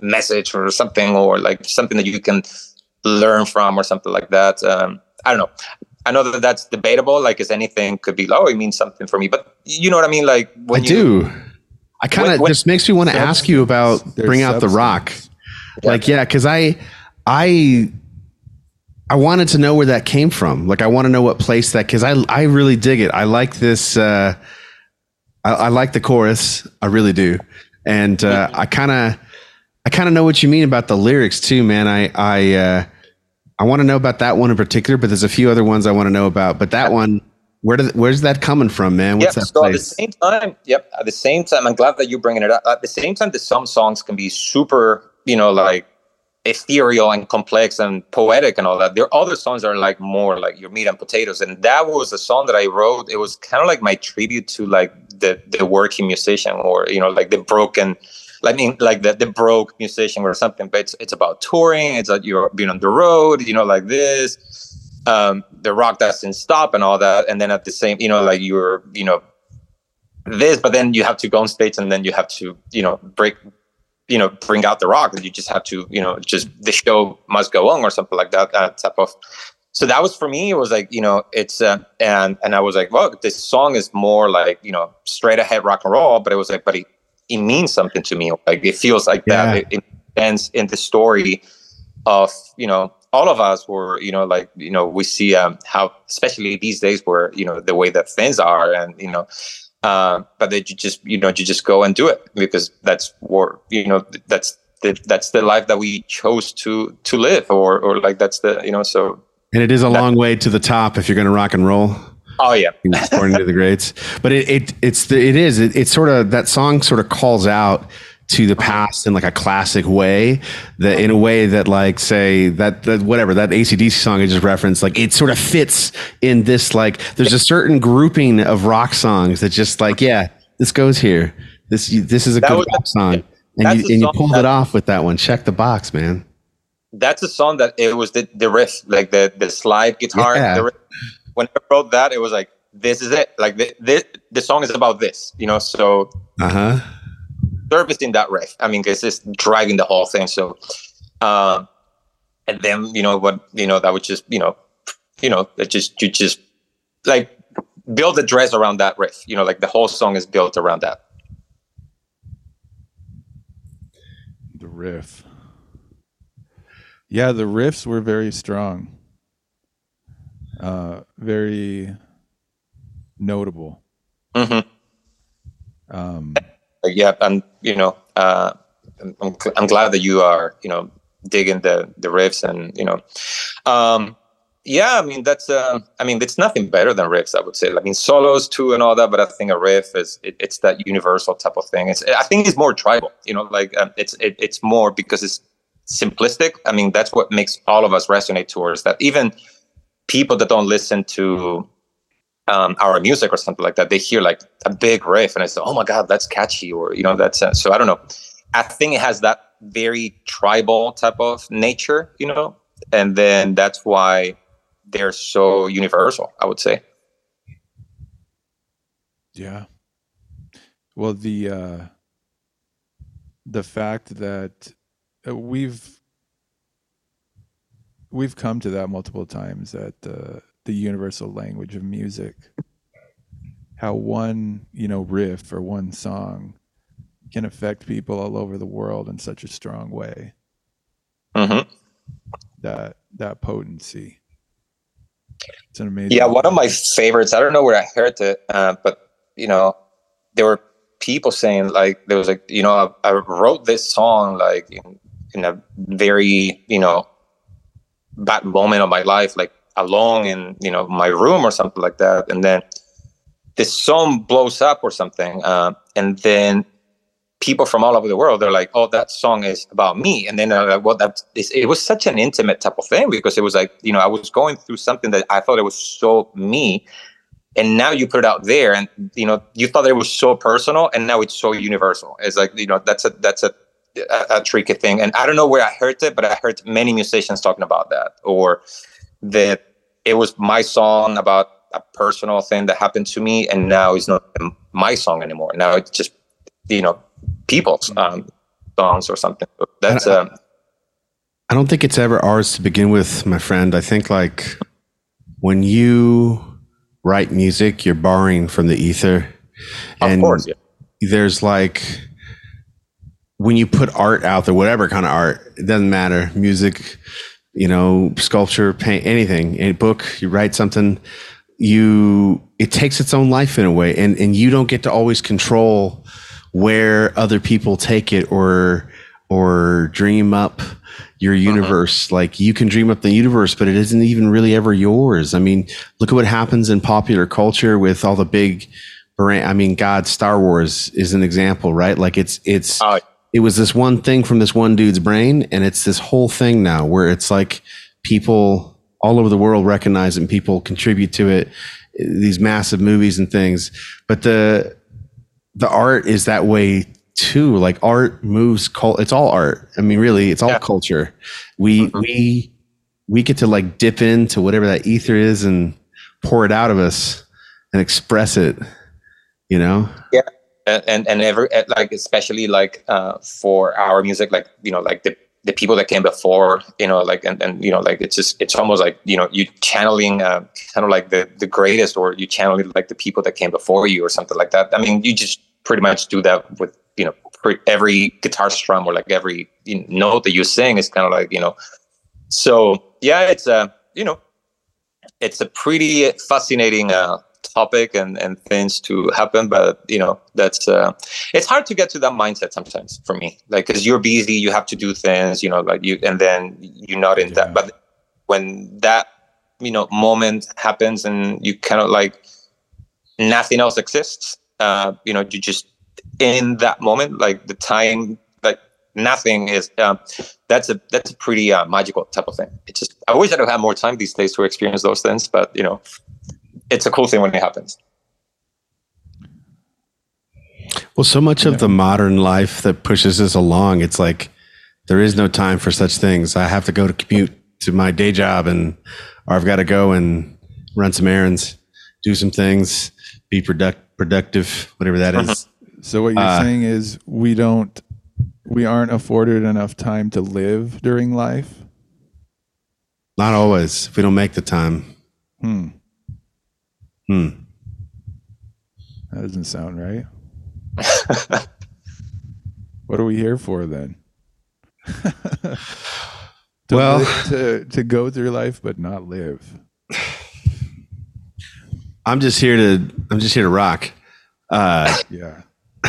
message or something, or like something that you can learn from, or something like that. Um, I don't know. I know that that's debatable. Like, is anything could be, oh, it means something for me, but you know what I mean? Like, when I you, do. I kind of just makes me want to ask you about bring out the rock. Yeah. Like, yeah, because I, I, I wanted to know where that came from. Like, I want to know what place that because I, I really dig it. I like this. Uh, I, I like the chorus. I really do, and uh, I kind of, I kind of know what you mean about the lyrics too, man. I, I. Uh, I want to know about that one in particular, but there's a few other ones I want to know about. But that one, where did, where's that coming from, man? What's yep, that so place? at the same time, yep. At the same time, I'm glad that you're bringing it up. At the same time, that some songs can be super, you know, like ethereal and complex and poetic and all that. There are other songs that are like more like your meat and potatoes. And that was a song that I wrote. It was kind of like my tribute to like the the working musician or you know like the broken I mean, like the, the broke musician or something, but it's, it's about touring. It's that you're being on the road, you know, like this, um, the rock doesn't stop and all that. And then at the same, you know, like you're, you know, this, but then you have to go on stage and then you have to, you know, break, you know, bring out the rock and you just have to, you know, just the show must go on or something like that, that type of, so that was for me it was like you know it's uh, and and i was like well this song is more like you know straight ahead rock and roll but it was like but it, it means something to me. Like it feels like yeah. that. It, ends in the story of you know all of us were you know like you know we see um, how especially these days where you know the way that things are and you know uh, but that you just you know you just go and do it because that's what you know that's the, that's the life that we chose to to live or or like that's the you know so and it is a that, long way to the top if you're going to rock and roll Oh yeah, according to the greats. But it, it it's the, it is it, it's sort of that song sort of calls out to the past in like a classic way that in a way that like say that, that whatever that acdc song i just referenced like it sort of fits in this like there's a certain grouping of rock songs that just like yeah this goes here. This this is a that good rock song. And you, and you pulled that, it off with that one. Check the box man. That's a song that it was the, the riff like the the slide guitar yeah. the riff when I wrote that, it was like, this is it. Like the, this, the song is about this, you know. So uh-huh. servicing that riff. I mean, it's just driving the whole thing. So, uh, and then you know what you know that would just you know, you know it just you just like build a dress around that riff. You know, like the whole song is built around that. The riff. Yeah, the riffs were very strong uh, very notable. Mm-hmm. Um, yeah, and you know, uh, I'm, I'm glad that you are, you know, digging the the riffs and you know, um, yeah. I mean, that's uh, I mean, it's nothing better than riffs. I would say. I mean, solos too and all that, but I think a riff is it, it's that universal type of thing. It's I think it's more tribal. You know, like um, it's it, it's more because it's simplistic. I mean, that's what makes all of us resonate towards that. Even people that don't listen to um, our music or something like that, they hear like a big riff and I say, "Oh my god, that's catchy," or you know, that's uh, so I don't know. I think it has that very tribal type of nature, you know, and then that's why they're so universal. I would say. Yeah. Well, the uh, the fact that we've we've come to that multiple times at uh, the universal language of music. How one, you know, riff or one song can affect people all over the world in such a strong way. Mm-hmm. That that potency. It's an amazing. Yeah, one of my favorites. I don't know where I heard it, uh, but you know, there were people saying like there was like you know I, I wrote this song like in, in a very you know bad moment of my life, like alone in you know my room or something like that, and then this song blows up or something, uh, and then people from all over the world they're like oh that song is about me. And then like well that is it was such an intimate type of thing because it was like you know i was going through something that i thought it was so me and now you put it out there and you know you thought it was so personal and now it's so universal. It's like you know that's a that's a a, a tricky thing and i don't know where i heard it but i heard many musicians talking about that or that it was my song about a personal thing that happened to me and now it's not my song anymore now it's just you know people's um, songs or something. That's I, um, I don't think it's ever ours to begin with, my friend. I think like when you write music, you're borrowing from the ether. And course, yeah. there's like when you put art out there, whatever kind of art, it doesn't matter. Music, you know, sculpture, paint, anything, a book, you write something, you it takes its own life in a way. And and you don't get to always control where other people take it or or dream up your uh-huh. universe. Uh-huh. Like you can dream up the universe, but it isn't even really ever yours. I mean, look at what happens in popular culture with all the big brand. I mean, God, Star Wars is an example, right? Like it's it's uh, it was this one thing from this one dude's brain, and it's this whole thing now where it's like people all over the world recognize it and people contribute to it. These massive movies and things, but the the art is that way too. Like art moves cult. It's all art. I mean, really, it's all yeah. culture. We mm-hmm. we we get to like dip into whatever that ether is and pour it out of us and express it. You know. Yeah. And and every like especially like uh, for our music, like you know, like the the people that came before, you know, like and, and you know, like it's just it's almost like you know you channeling uh, kind of like the the greatest, or you channeling like the people that came before you, or something like that. I mean, you just pretty much do that with you know every guitar strum or like every note that you sing is kind of like you know. So yeah, it's a you know, it's a pretty fascinating uh, topic and and things to happen but you know that's uh it's hard to get to that mindset sometimes for me like because you're busy you have to do things you know like you and then you're not in yeah. that but when that you know moment happens and you kind of like nothing else exists uh you know you just in that moment like the time like nothing is um that's a that's a pretty uh, magical type of thing it's just i wish i would have more time these days to experience those things but you know it's a cool thing when it happens. Well, so much yeah. of the modern life that pushes us along, it's like there is no time for such things. I have to go to commute to my day job and or I've got to go and run some errands, do some things, be product productive, whatever that is. So what you're uh, saying is we don't we aren't afforded enough time to live during life? Not always. If we don't make the time. Hmm. Hmm. That doesn't sound right. what are we here for then? to well, live, to to go through life but not live. I'm just here to I'm just here to rock. Uh, yeah.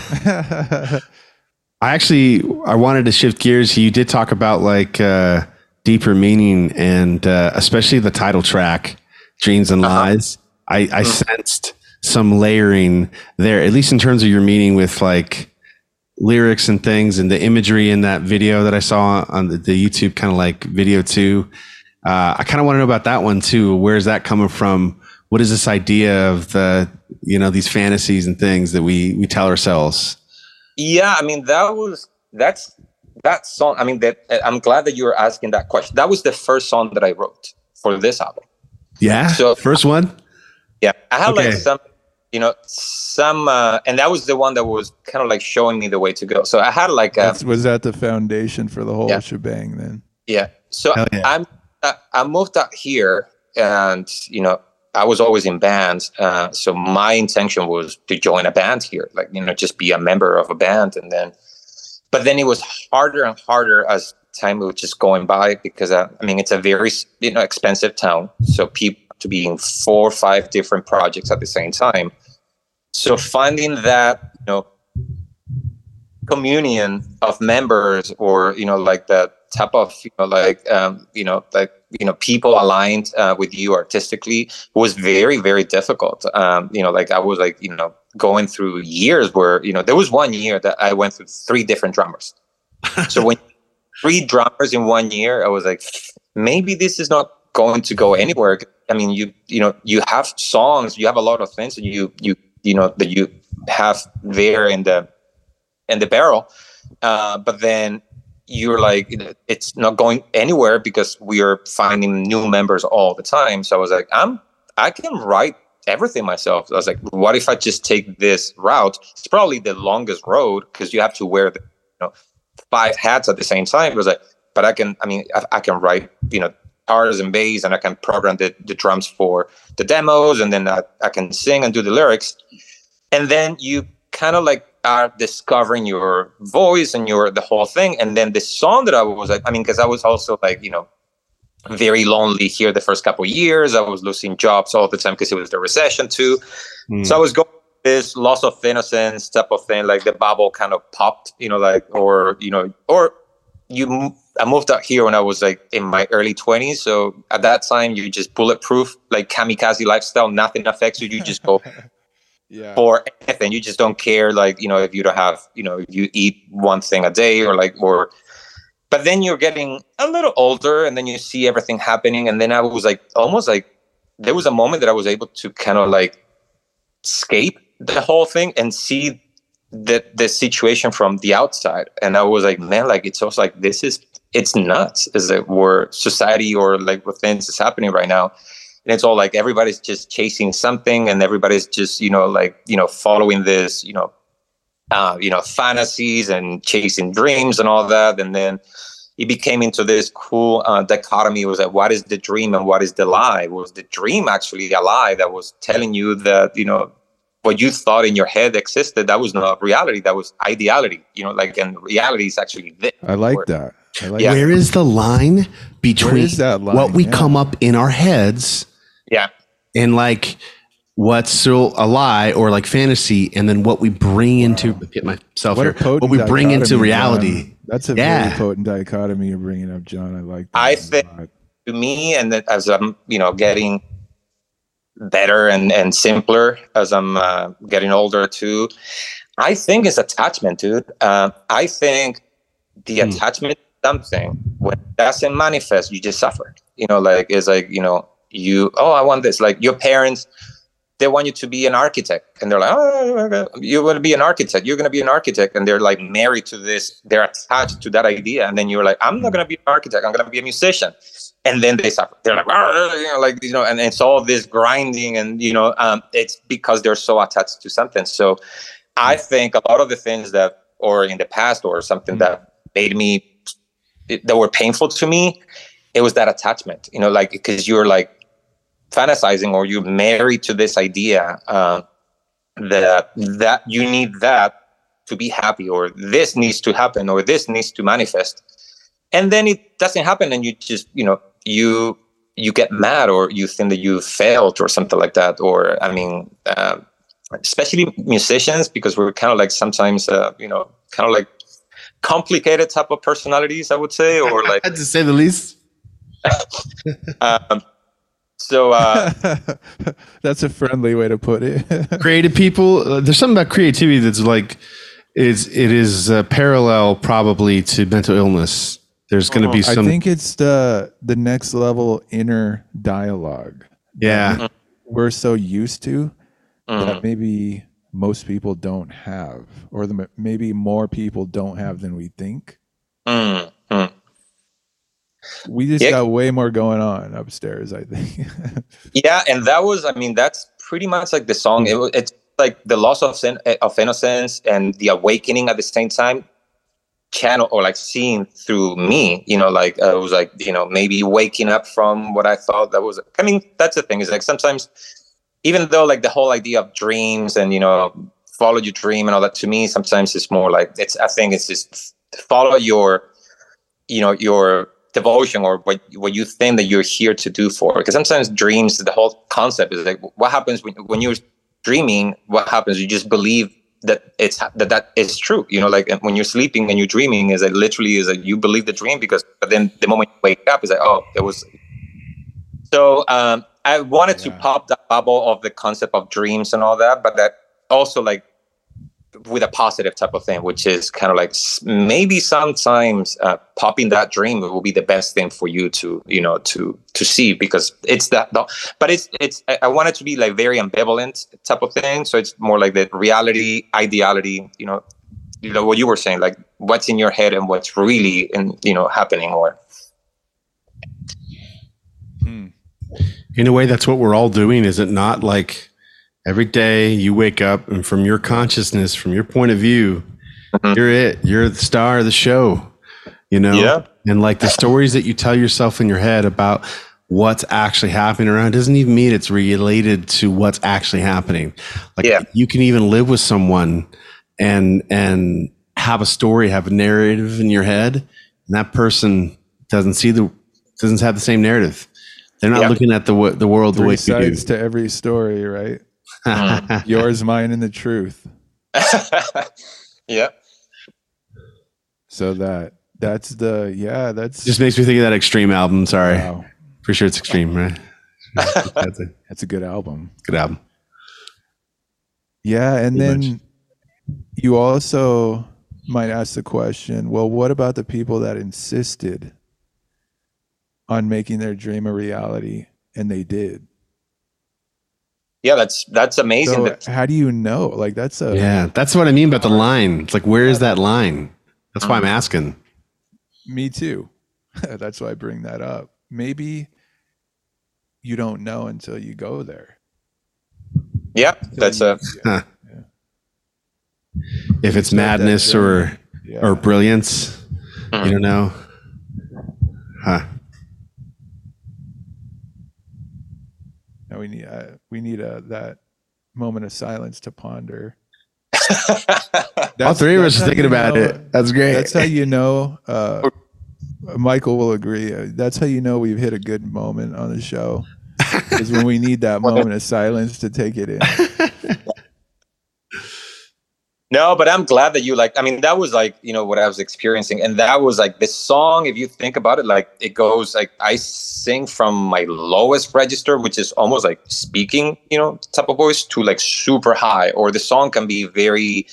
I actually I wanted to shift gears. You did talk about like uh, deeper meaning and uh, especially the title track, "Dreams and uh-huh. Lies." I, I sensed some layering there, at least in terms of your meaning with like lyrics and things and the imagery in that video that I saw on the, the YouTube kind of like video too. Uh, I kind of want to know about that one too. Where's that coming from? What is this idea of the, you know, these fantasies and things that we, we tell ourselves? Yeah. I mean, that was, that's, that song. I mean, that I'm glad that you were asking that question. That was the first song that I wrote for this album. Yeah. So first one. Yeah, I had okay. like some, you know, some, uh, and that was the one that was kind of like showing me the way to go. So I had like, a, was that the foundation for the whole yeah. shebang then? Yeah. So yeah. I'm, I, I moved out here, and you know, I was always in bands. Uh, so my intention was to join a band here, like you know, just be a member of a band, and then, but then it was harder and harder as time was just going by because uh, I mean it's a very you know expensive town, so people to be in four or five different projects at the same time. So finding that, you know, communion of members or, you know, like that type of, you know, like, um, you know, like you know people aligned uh, with you artistically was very very difficult um, you know like i was like you know going through years where you know there was one year that i went through three different drummers so when three drummers in one year i was like maybe this is not going to go anywhere i mean you you know you have songs you have a lot of things that you you you know that you have there in the in the barrel uh, but then you're like it's not going anywhere because we are finding new members all the time. So i was like i'm i can write everything myself. I was like what if i just take this route? It's probably the longest road because you have to wear the you know five hats at the same time. It was like but i can i mean i, I can write you know guitars and bass and i can program the, the drums for the demos and then I, I can sing and do the lyrics. And then you kind of like are discovering your voice and your the whole thing and then the song that i was like i mean because i was also like you know very lonely here the first couple years. I was losing jobs all the time because it was the recession too. Mm. so i was going this loss of innocence type of thing like the bubble kind of popped you know like or you know or you i moved out here when i was like in my early 20s so at that time you just bulletproof like kamikaze lifestyle nothing affects you you just go yeah. for anything. You just don't care, like you know, if you don't have, you know, if you eat one thing a day or like or. But then you're getting a little older, and then you see everything happening, and then I was like, almost like there was a moment that I was able to kind of like escape the whole thing and see the the situation from the outside, and I was like, man, like it's also like this is it's nuts, is it where society or like what things is happening right now and it's all like everybody's just chasing something and everybody's just you know like you know following this you know uh, you know fantasies and chasing dreams and all that and then it became into this cool uh, dichotomy. Was like what is the dream and what is the lie? Was the dream actually a lie that was telling you that you know what you thought in your head existed. That was not reality. That was ideality. You know like and reality is actually this i like that like yeah. Where is the line between line? what we yeah. come up in our heads yeah. And like what's still a lie or like fantasy, and then what we bring into get myself what here. What we bring into reality. John. That's a yeah. very potent dichotomy you're bringing up, John. I like. That I think to me, and that as I'm, you know, getting better and and simpler as I'm uh, getting older too. I think it's attachment, dude. Uh, I think the hmm. attachment something. When it doesn't manifest, you just suffer. You know, like it's like you know you oh i want this. Like your parents they want you to be an architect and they're like oh you're going to be an architect. You're going to be an architect and they're like married to this they're attached to that idea and then you're like i'm not going to be an architect. I'm going to be a musician. And then they suffer. They're like you know like you know and it's all this grinding and you know um, it's because they're so attached to something. So i think a lot of the things that or in the past or something that made me that were painful to me it was that attachment you know like because you're like fantasizing or you're married to this idea uh, that that you need that to be happy or this needs to happen or this needs to manifest. And then it doesn't happen and you just you know you you get mad or you think that you failed or something like that or i mean uh, especially musicians because we're kind of like sometimes uh, you know kind of like complicated type of personalities i would say or like to say the least um, so uh, that's a friendly way to put it. creative people. Uh, there's something about creativity that's like it's it is uh, parallel probably to mental illness. There's going to be some. I think it's the the next level inner dialogue. Yeah, we're so used to mm. that maybe most people don't have, or the, maybe more people don't have than we think. Mm. Mm. We just yeah. got way more going on upstairs, I think. yeah, and that was, I mean, that's pretty much like the song. It was, it's like the loss of eh, of innocence and the awakening at the same time. Channel or like seeing through me, you know, like uh, it was like you know maybe waking up from what I thought that was. I mean, that's the thing is like sometimes, even though like the whole idea of dreams and you know follow your dream and all that to me sometimes it's more like it's I think it's just follow your you know your devotion or what what you think that you're here to do for. Because sometimes dreams the whole concept is like what happens when, when you're dreaming what happens? You just believe that it's that that is true you know like when you're sleeping and you're dreaming is like literally is like you believe the dream because but then the moment you wake up is like oh it was So um, I wanted to pop that bubble of the concept of dreams and all that, but that also like with a positive type of thing, which is kind of like maybe sometimes uh, popping that dream will be the best thing for you to you know to to see because it's that. the- But it's it's I I want it to be like very ambivalent type of thing. So it's more like the reality, ideality. You know, you know what you were saying, like what's in your head and what's really in you know happening or Hmm. In a way, that's what we're all doing, is it not? Like every day you wake up and from your consciousness, from your point of view, Mhm. you're it. You're the star of the show, you know? Yeah. And like the stories that you tell yourself in your head about what's actually happening around doesn't even mean it's related to what's actually happening. Like Yeah. you can even live with someone and and have a story, have a narrative in your head, and that person doesn't see the doesn't have the same narrative. They're not Yeah. looking at the the world the way you do. sides to every story, right? Mm. Yours, mine, and the truth. yeah. So that that's the yeah. That's Just makes me think of that Extreme album. Sorry, wow. for sure it's Extreme, right? That's a That's a good album. good album. Yeah, and Pretty then you also might ask the question, well, what about the people that insisted on making their dream a reality and they did? Yeah, that's that's amazing. So that, how do you know? Like that's a Yeah, that's what I mean about the line. It's like, where is that line? That's why I'm mm. asking. me too. that's why I bring that up. Maybe you don't know until you go there. yeah, that's a yeah. If it's madness or yeah. or brilliance, you mm. don't know. Huh. We need uh, we need a that moment of silence to ponder. All three of us are thinking about know- it. That's great. That's how you know. Uh, Michael will agree. uh, That's how you know we've hit a good moment on the show. Is when we need that moment of silence to take it in. No, but I'm glad that you like. I mean, that was like you know what I was experiencing, and that was like this song. If you think about it, like it goes like I sing from my lowest register, which is almost like speaking, you know, type of voice, to like super high, or the song can be very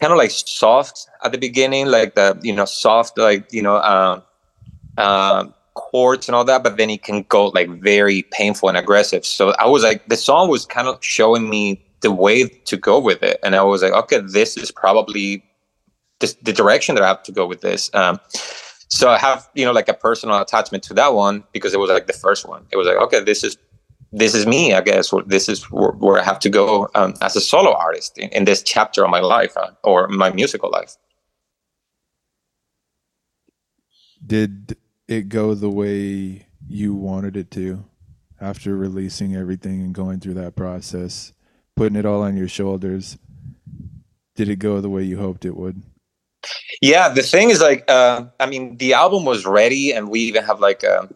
kind of like soft at the beginning, like the you know soft, like you know. Um, um chords and all that, but then it can go like very painful and aggressive. So I was like, the song was kind of showing me the way to go with it, and I was like, okay, this is probably this, the direction that I have to go with this. Um, so I have you know like a personal attachment to that one because it was like the first one. It was like, okay, this is this is me, I guess. Or this is where, where I have to go um, as a solo artist in, in this chapter of my life uh, or my musical life. Did it go the way you wanted it to after releasing everything and going through that process, putting it all on your shoulders? Did it go the way you hoped it would? Yeah, the thing is like uh I mean the album was ready and we even have like a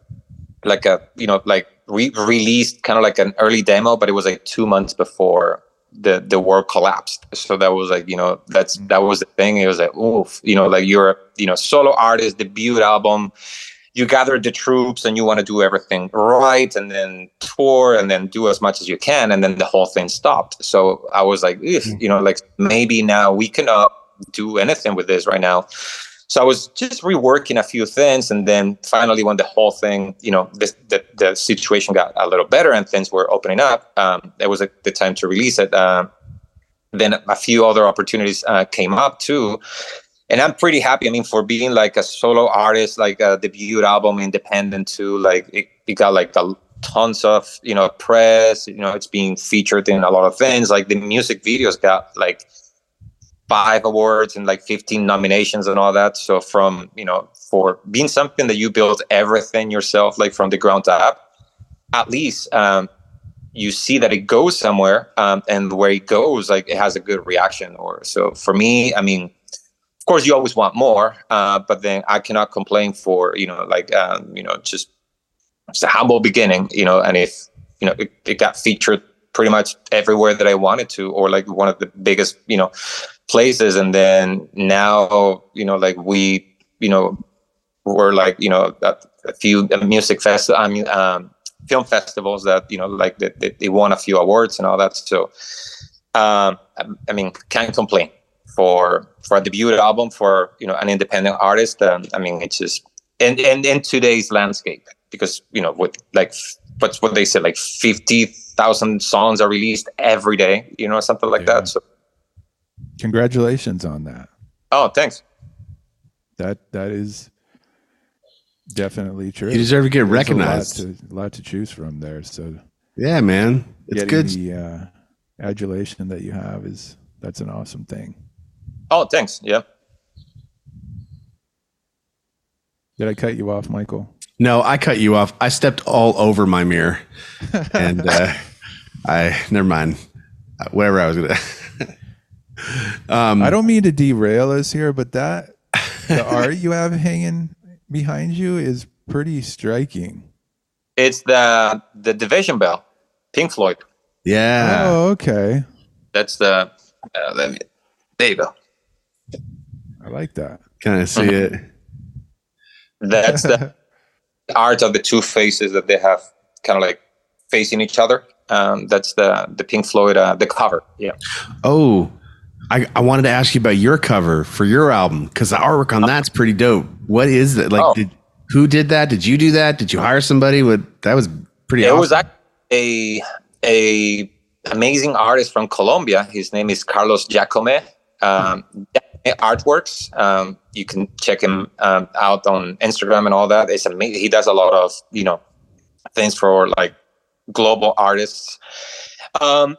like a you know like re- released kind of like an early demo but it was like 2 months before the the world collapsed. So that was like, you know, that's that was the thing. It was like oof, you know, like you're you know, solo artist, debut album, you gather the troops and you want to do everything right and then tour and then do as much as you can and then the whole thing stopped. So I was like, "Eef," you know, like maybe now we cannot do anything with this right now. So I was just reworking a few things, and then finally, when the whole thing, you know, this, the the situation got a little better and things were opening up, um, it was like the time to release it. Um, then a few other opportunities uh, came up too, and I'm pretty happy. I mean, for being like a solo artist, like a debut album, independent too, like it, it got like a tons of you know press. You know, it's being featured in a lot of things. Like the music videos got like five awards and like 15 nominations and all that. So from, you know, for being something that you build everything yourself, like from the ground up, at least um, you see that it goes somewhere um, and where it goes, like it has a good reaction. Or so for me, I mean, course you always want more, uh, but then I cannot complain for, you know, like, um, you know, just, just a humble beginning, you know, and if, you know, it, it got featured pretty much everywhere that I wanted to, or like one of the biggest, you know, places and then now you know like we you know we're like you know a, a few music fest i mean um film festivals that you know like they, they, won a few awards and all that. So um, I, I, mean, can't complain for for a debut album for you know an independent artist. Um, I mean, it's just and and in today's landscape because you know with like what's what they said like fifty thousand songs are released every day. You know, something like yeah. that. So congratulations on that. Oh, thanks. That that is definitely true. You deserve to get There's recognized. A lot, to, a lot to choose from there. So yeah, man, it's good. The uh, adulation that you have is that's an awesome thing. Oh, thanks. Yeah. Did I cut you off, Michael? No, I cut you off. I stepped all over my mirror, and uh, I never mind. Whatever I was gonna. um, I don't mean to derail us here, but that the art you have hanging behind you is pretty striking. It's the the division bell, Pink Floyd. Yeah. Oh, okay. That's the. Uh, me, there you go. I like that. Can I see it? That's the art of the two faces that they have, kind of like facing each other. Um, that's the the Pink Floyd uh, the cover. Yeah. Oh, I, I wanted to ask you about your cover for your album because the artwork on that's pretty dope. What is that? Like, oh. did, who did that? Did you do that? Did you hire somebody? With that was pretty. It awesome. was a a amazing artist from Colombia. His name is Carlos Jacome. Um, Artworks. Um, you can check him um, out on Instagram and all that. It's amazing. He does a lot of you know things for like global artists. Um,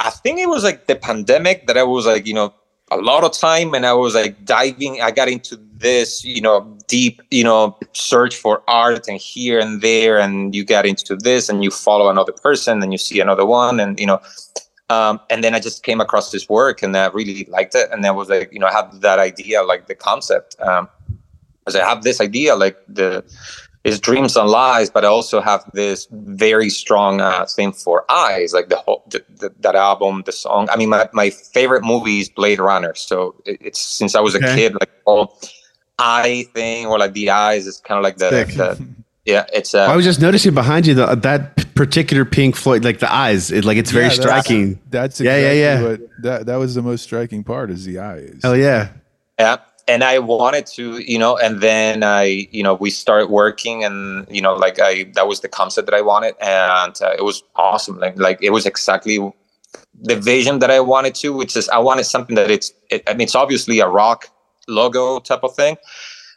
I think it was like the pandemic that I was like, you know, a lot of time and I was like diving, I got into this, you know, deep, you know, search for art and here and there. And you get into this and you follow another person and you see another one. And, you know, um, and then I just came across this work and I really liked it. And then was like, you know, I had that idea, like the concept. Um, I I have this idea, like the, is dreams and lies but i also have this very strong uh, thing for eyes like the whole the, the, that album the song i mean my, my favorite movie is blade runner so it, it's since i was a kid like all eye thing or like the eyes is kind of like the, the yeah it's uh, i was just noticing behind you the, that particular pink floyd like the eyes it, like it's very yeah, striking. that's, that's exactly yeah yeah yeah. what, that, that was the most striking part is the eyes. Hell yeah. Yeah and I wanted to, you know, and then I, you know, we started working, and you know, like I, that was the concept that I wanted, and uh, it was awesome. Like, like it was exactly the vision that I wanted to, which is I wanted something that it's, it, I mean, it's obviously a rock logo type of thing,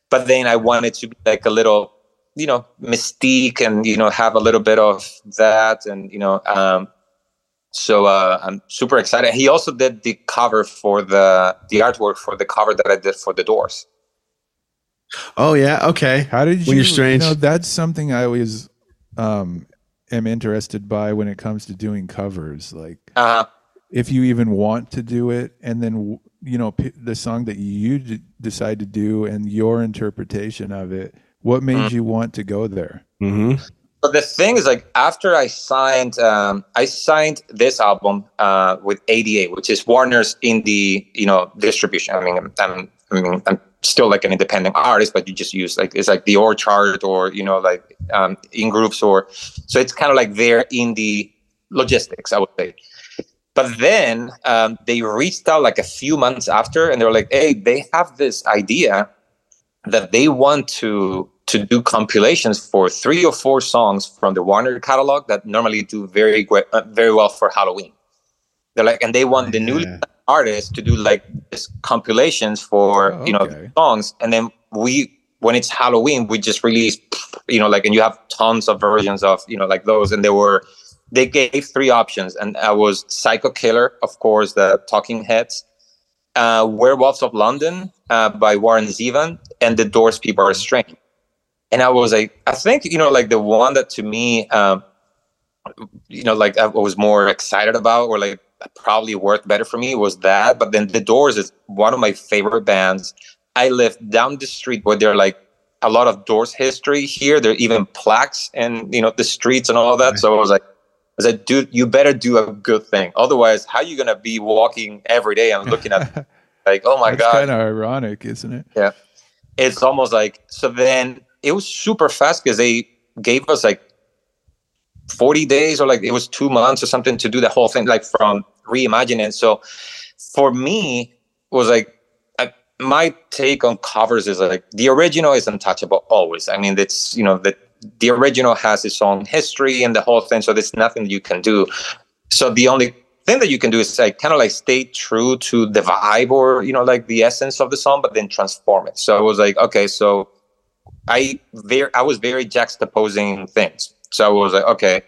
but then I wanted to be like a little, you know, mystique, and you know, have a little bit of that, and you know, um, so uh, I'm super excited. He also did the cover for the the artwork for the cover that I did for the Doors. Oh yeah, okay. How did you? When you're strange. You know, that's something I always um, am interested by when it comes to doing covers. Like, uh-huh. if you even want to do it, and then you know p- the song that you d- decide to do and your interpretation of it. What made mm-hmm. you want to go there? Mm-hmm. But the thing is, like, after I signed, um, I signed this album uh, with ADA, which is Warner's indie, you know, distribution. I mean, I'm, I mean, I'm still like an independent artist, but you just use like it's like the or chart or you know, like um, in groups or so it's kind of like their indie logistics, I would say. But then um, they reached out like a few months after, and they were like, "Hey, they have this idea that they want to to do compilations for three or four songs from the Warner catalog that normally do very uh, very well for Halloween. They're like, and they want the new yeah. artists to do like this compilations for oh, you know songs, and then we when it's Halloween we just release you know like and you have tons of versions of you know like those, and they were they gave three options, and I was Psycho Killer, of course, the Talking Heads, uh, Werewolves of London uh, by Warren Zevon, and The Doors People Are Strange and I was like, I think you know, like the one that to me, um, you know, like I was more excited about, or like probably worked better for me was that. But then the Doors is one of my favorite bands. I live down the street where they're like a lot of Doors history here. There are even plaques and you know the streets and all that. Right. So I was like, I said, dude, you better do a good thing. Otherwise, how are you gonna be walking every day and looking at like, oh my That's god, kind of ironic, isn't it? Yeah, it's almost like so. Then it was super fast because they gave us like 40 days or like it was two months or something to do the whole thing, like from reimagining. So for me, was like I, my take on covers is like the original is untouchable always. I mean, it's you know that the original has its own history and the whole thing, so there's nothing you can do. So the only thing that you can do is like kind of like stay true to the vibe or you know like the essence of the song, but then transform it. So I was like, okay, so I very I was very juxtaposing things. So I was like, okay,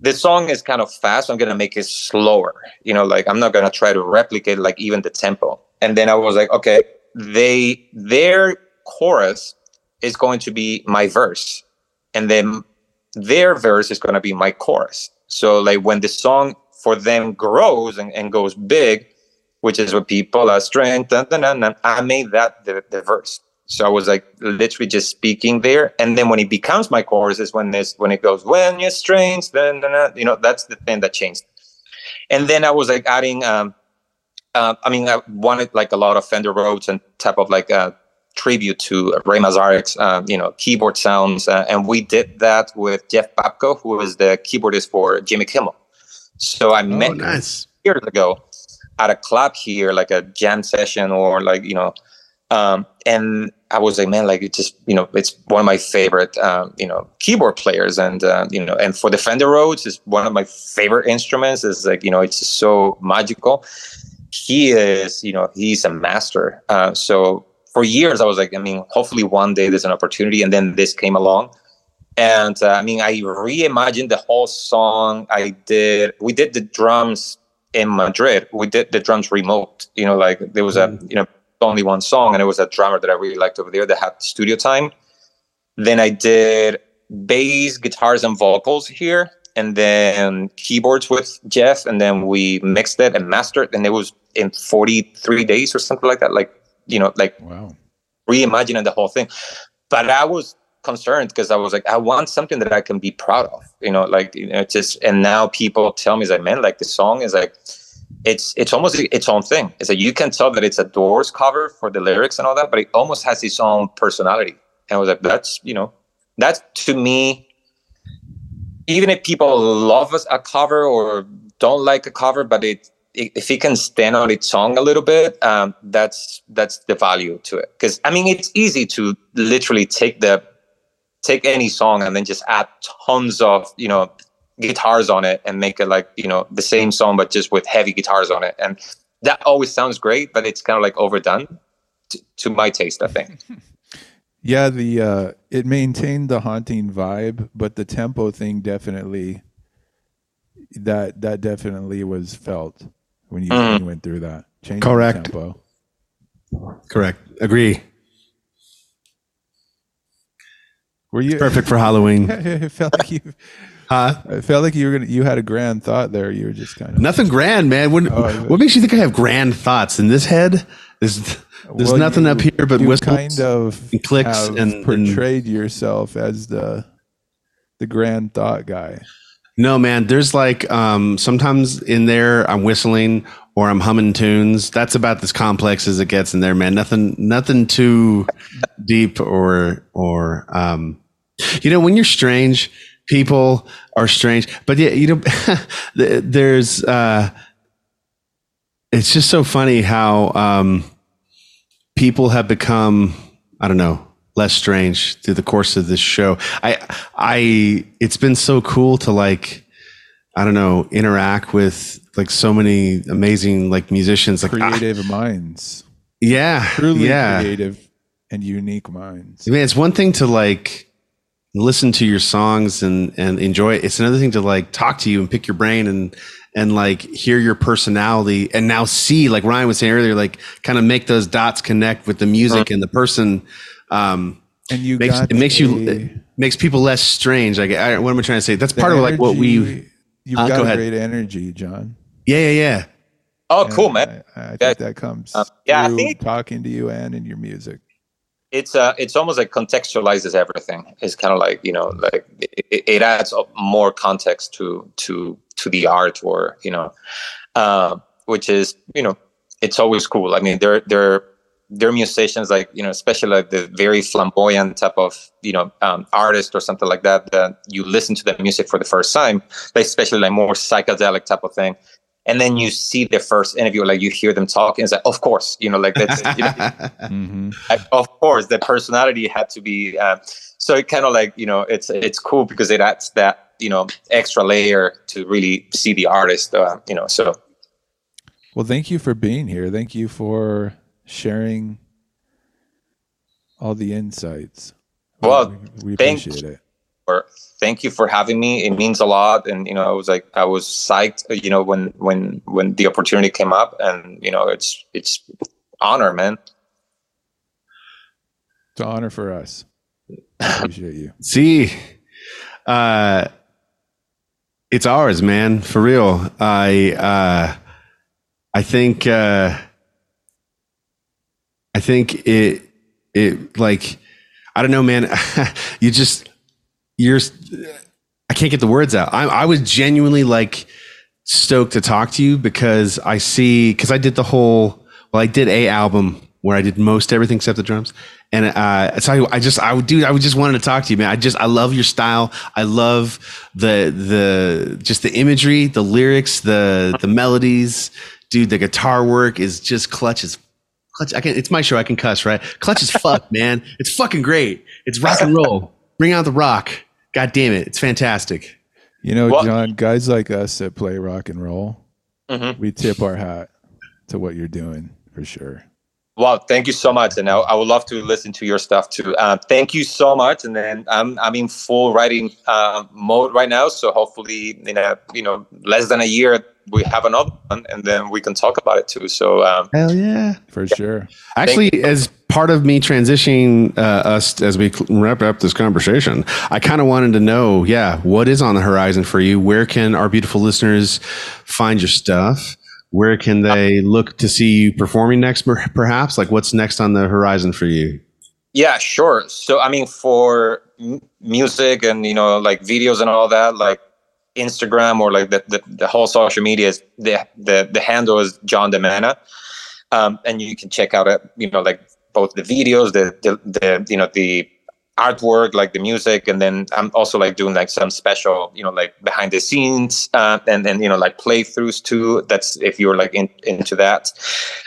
this song is kind of fast. I'm gonna make it slower. You know, like I'm not gonna try to replicate like even the tempo. And then I was like, okay, they their chorus is going to be my verse, and then their verse is gonna be my chorus. So like when the song for them grows and, and goes big, which is what people are strange, I made that the, the verse. So I was like literally just speaking there, and then when it becomes my chorus is when this when it goes when you're strange, then, then you know that's the thing that changed. And then I was like adding, um, uh, I mean, I wanted like a lot of Fender Rhodes and type of like a tribute to Ray Manzarek's, uh, you know, keyboard sounds, uh, and we did that with Jeff Babko, who was the keyboardist for Jimmy Kimmel. So I oh, met nice. years ago at a club here, like a jam session or like you know um, and I was like, man, like it just, you know, it's one of my favorite, um, you know, keyboard players, and uh, you know, and for the Fender Rhodes, is one of my favorite instruments. Is like, you know, it's just so magical. He is, you know, he's a master. Uh, so for years, I was like, I mean, hopefully one day there's an opportunity, and then this came along, and uh, I mean, I reimagined the whole song. I did, we did the drums in Madrid. We did the drums remote. You know, like there was a, mm. you know only one song, and it was a drummer that I really liked over there that had studio time. Then I did bass, guitars, and vocals here, and then keyboards with Jeff, and then we mixed it and mastered, and it was in 43 days or something like that. Like you know, like wow. reimagining the whole thing. But I was concerned because I was like, I want something that I can be proud of, you know, like you know, just. And now people tell me, like, man, like the song is like it's it's almost its own thing. It's like you can tell that it's a Doors cover for the lyrics and all that, but it almost has its own personality. And I was like, that's you know, that's to me. Even if people love a cover or don't like a cover, but it, it if it can stand on its own a little bit, um, that's that's the value to it. Because I mean, it's easy to literally take the take any song and then just add tons of you know guitars on it and make it like you know the same song but just with heavy guitars on it. And that always sounds great but it's kind of like overdone to, to my taste i think. Yeah the uh it maintained the haunting vibe but the tempo thing definitely that that definitely was felt when you, mm. when you went through that Changing correct tempo correct agree were you it's perfect for halloween it felt like you Huh? I felt like you were gonna. You had a grand thought there. You were just kind of nothing grand, man. What, oh, what makes you think I have grand thoughts in this head? There's there's well, nothing you, up here but whistles kind of and clicks and portrayed and, yourself as the the grand thought guy. No, man. There's like um, sometimes in there I'm whistling or I'm humming tunes. That's about as complex as it gets in there, man. Nothing, nothing too deep or or um, you know when you're strange people are strange but yeah you know there's uh it's just so funny how um people have become i don't know less strange through the course of this show i i it's been so cool to like i don't know interact with like so many amazing like musicians like creative I, minds yeah truly yeah. creative and unique minds I mean, it's one thing to like listen to your songs and and enjoy it. It's another thing to like talk to you and pick your brain and and like hear your personality and now see like Ryan was saying earlier, like kind of make those dots connect with the music and the person. Um, and you makes, it makes you it makes people less strange. Like I, what am I trying to say? That's part energy, of like what we. You've uh, got go great energy, John. Yeah, yeah, yeah. Oh, cool, man. I, I think yeah. that comes um, yeah, I think talking to you and in your music it's uh it's almost like contextualizes everything it's kind of like you know like it, it, adds more context to to to the art or you know uh, which is you know it's always cool i mean there there there are musicians like you know especially like the very flamboyant type of you know um, artist or something like that that you listen to the music for the first time like especially like more psychedelic type of thing. And then you see their first interview like you hear them talk and it's like of course you know like that's you know, hmm like, of course the personality had to be uh, so it kind of like you know it's it's cool because it adds that you know extra layer to really see the artist uh, you know so. Well, thank you for being here. Thank you for sharing all the insights. Well, we, we thank- appreciate it. for thank you for having me it means a lot and you know i was like i was psyched you know when when when the opportunity came up and you know it's it's honor man It's an honor for us. Appreciate you. See, uh, it's ours, man. For real. I, uh, I think, uh, I think it, it like, I don't know, man. you just, you're, I can't get the words out. I, I was genuinely like stoked to talk to you because I see, because I did the whole, well, I did a album where I did most everything except the drums. And uh, so I, I just, I would do, I would just wanted to talk to you, man. I just, I love your style. I love the, the, just the imagery, the lyrics, the, the melodies, dude. The guitar work is just clutch as clutch. I can, it's my show. I can cuss, right? Clutch is fuck, man. It's fucking great. It's rock and roll. Bring out the rock. God damn it. It's fantastic. You know, Well- John, guys like us that play rock and roll, Mhm. we tip our hat to what you're doing for sure. Well, thank you so much, and I, I would love to listen to your stuff too. Uh, thank you so much, and then I'm I'm in full writing uh, mode right now, so hopefully in a you know less than a year we have another one, and then we can talk about it too. So um, Hell yeah. For sure. Actually, as part of me transitioning uh, us as we wrap up this conversation, I kind of wanted to know, yeah, what is on the horizon for you? Where can our beautiful listeners find your stuff? Where can they look to see you performing next, perhaps? Like, what's next on the horizon for you? Yeah, sure. So I mean, for m- music and you know, like videos and all that, like Instagram or like the the, the whole social media is the the the handle is John DeMena, um, and you can check out uh, you know like both the videos, the the, the you know the artwork, like the music, and then I'm also like doing like some special you know like behind the scenes uh, and then you know like playthroughs too. That's if you're like in, into that.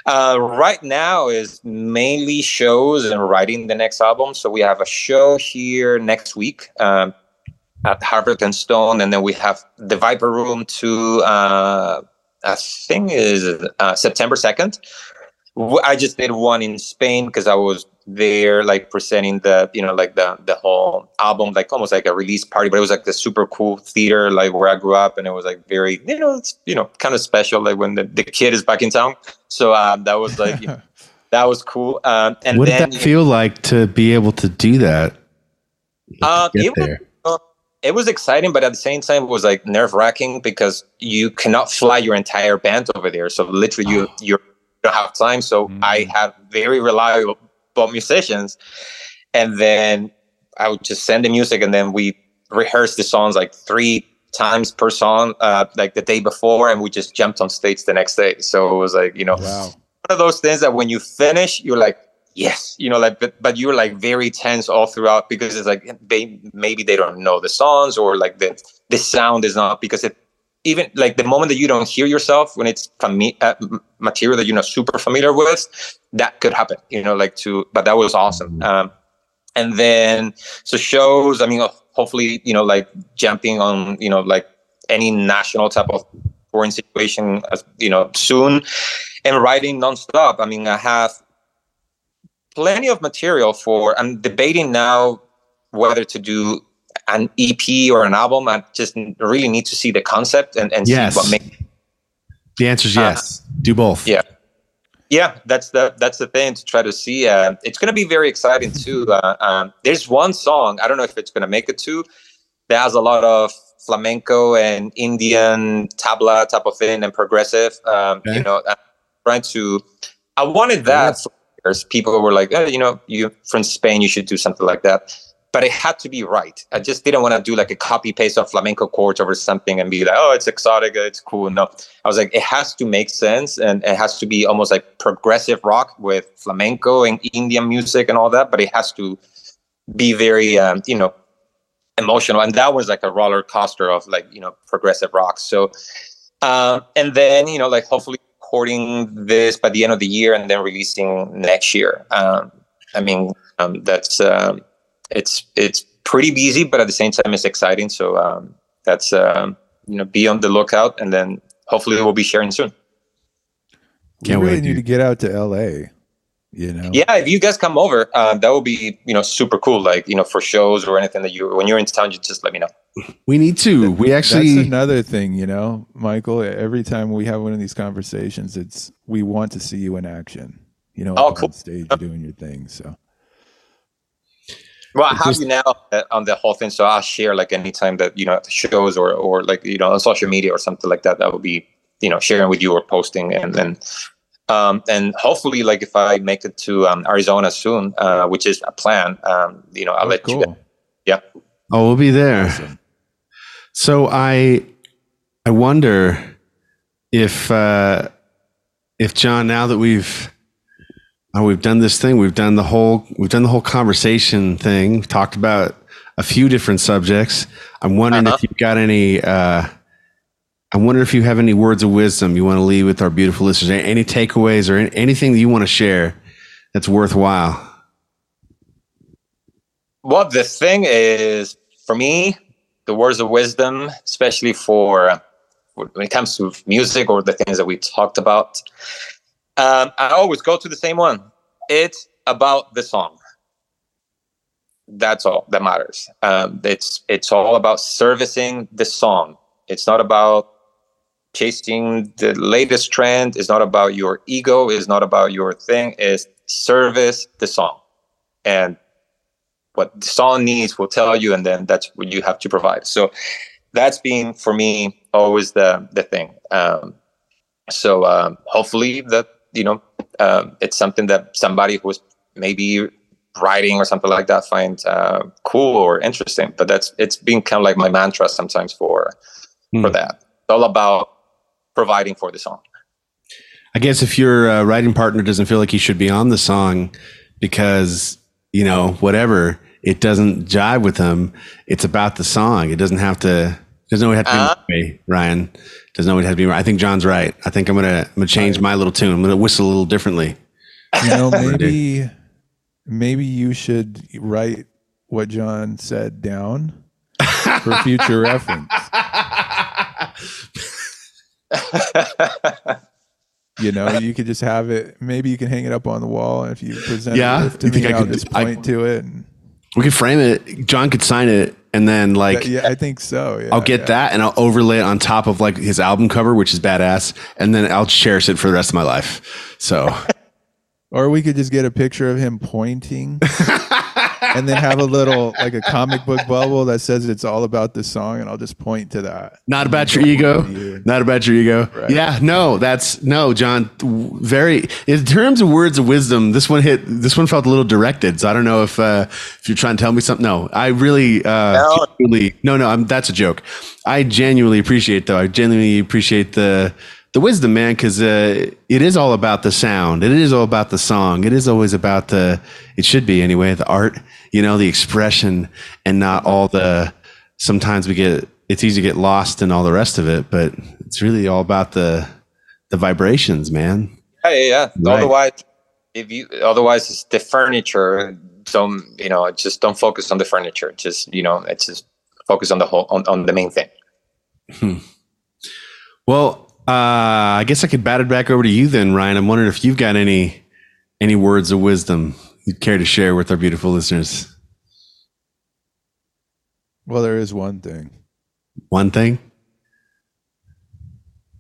Uh, right now is mainly shows and writing the next album. So we have a show here next week um, at Harvard and Stone, and then we have the Viper Room to uh, I think is uh, September second. I just did one in Spain because I was there, like presenting the you know like the the whole album, like almost like a release party. But it was like the super cool theater, like where I grew up, and it was like very you know it's you know kind of special, like when the, the kid is back in town. So um, that was like you know, that was cool. Um, and what did that feel like to be able to do that? uh, Get it was, there. uh, it was exciting, but at the same time, it was like nerve wracking because you cannot fly your entire band over there. So literally, you you don't have time. So Mm. I had very reliable musicians, and then I would just send the music, and then we rehearsed the songs like three times per song, uh, like the day before, and we just jumped on stage the next day. So it was like you know Wow. one of those things that when you finish, you're like, yes, you know, like, but, but you're like very tense all throughout because it's like they maybe they don't know the songs or like the the sound is not because it even like the moment that you don't hear yourself when it's fami- uh, material that you're not super familiar with, that could happen, you know, like to, but that was awesome. Um, and then so shows, I mean, hopefully, you know, like jumping on, you know, like any national type of foreign situation, uh, you know, soon and writing nonstop. I mean, I have plenty of material for. I'm debating now whether to do an EP or an album. I just really need to see the concept and, and Yes. see what makes. The answer is Uh, yes. Do both. yeah. Yeah, that's the that's the thing to try to see. Uh, it's going to be very exciting too. Uh, um, there's one song I don't know if it's going to make it to that has a lot of flamenco and Indian tabla type of thing and progressive. Um, Okay. You know, I'm trying to. I wanted that. For years. People were like, oh, you know, you from Spain, you should do something like that. But it had to be right. I just didn't want to do like a copy paste of flamenco chords over something and be like, oh, it's exotic, it's cool. No, I was like, it has to make sense and it has to be almost like progressive rock with flamenco and Indian music and all that, but it has to be very, um, you know, emotional. And that was like a roller coaster of like, you know, progressive rock. So, um, and then, you know, like hopefully recording this by the end of the year and then releasing next year. Um, I mean, um, that's, um, it's it's pretty busy, but at the same time, it's exciting. So um, that's um, you know, be on the lookout, and then hopefully we'll be sharing soon. Can't really wait, need dude. to get out to LA. You know, yeah. If you guys come over, uh, that would be you know super cool. Like you know, for shows or anything that you when you're in town, you just let me know. We need to. We actually that's another thing. You know, Michael. Every time we have one of these conversations, it's we want to see you in action. You know, oh, cool. on stage doing your thing. So well, I have just, you now on the whole thing, so I'll share like anytime that you know shows or or like you know on social media or something like that. That would be you know sharing with you or posting, and then um, and hopefully like if I make it to um, Arizona soon, uh, which is a plan, um, you know I'll oh, let cool. you. Yeah. Oh, we'll be there. Awesome. So I I wonder if uh, if John, now that we've oh, we've done this thing. We've done the whole we've done the whole conversation thing. We've talked about a few different subjects. I'm wondering uh-huh. if you've got any. Uh, I wonder if you have any words of wisdom you want to leave with our beautiful listeners. Any takeaways or anything that you want to share that's worthwhile. Well, the thing is, for me, the words of wisdom, especially for when it comes to music or the things that we talked about, um, I always go to the same one. It's about the song. That's all that matters. Um, it's it's all about servicing the song. It's not about chasing the latest trend. It's not about your ego. It's not about your thing. It's service the song, and what the song needs will tell you, and then that's what you have to provide. So that's been for me always the the thing. Um, so um, hopefully that you know, um, it's something that somebody who's maybe writing or something like that finds uh, cool or interesting. But that's it's been kind of like my mantra sometimes for mm. for that. It's all about providing for the song. I guess if your uh, writing partner doesn't feel like he should be on the song because you know whatever it doesn't jive with them, it's about the song. It doesn't have to. Doesn't always have to be uh, way, Ryan. Doesn't always have to be right. I think John's right. I think I'm gonna I'm gonna change my little tune. I'm gonna whistle a little differently. You know, maybe maybe you should write what John said down for future reference. you know, you could just have it. Maybe you can hang it up on the wall, and if you present yeah, it to me, I will just point I, to it. And, we could frame it. John could sign it, and then like yeah, I think so. Yeah, I'll get yeah. that, and I'll overlay it on top of like his album cover, which is badass, and then I'll cherish it for the rest of my life. So, or we could just get a picture of him pointing. and then have a little like a comic book bubble that says it's all about the song, and I'll just point to that. Not about your ego. Not about your ego. Right. Yeah, no, that's no, John. Very in terms of words of wisdom, this one hit. This one felt a little directed. So I don't know if uh, if you're trying to tell me something. No, I really, uh, no. No, no, I'm, that's a joke. I genuinely appreciate though. I genuinely appreciate the the wisdom, man, because uh, it is all about the sound. It is all about the song. It is always about the. It should be anyway. The art, you know, the expression, and not all the. Sometimes we get. It's easy to get lost in all the rest of it, but it's really all about the the vibrations, man. Yeah, yeah. yeah. Right. Otherwise, if you otherwise it's the furniture. Don't you know? Just don't focus on the furniture. Just you know, it's just focus on the whole on, on the main thing. Hmm. Well, uh, I guess I could bat it back over to you then, Ryan. I'm wondering if you've got any any words of wisdom you'd care to share with our beautiful listeners. Well, there is one thing. One thing.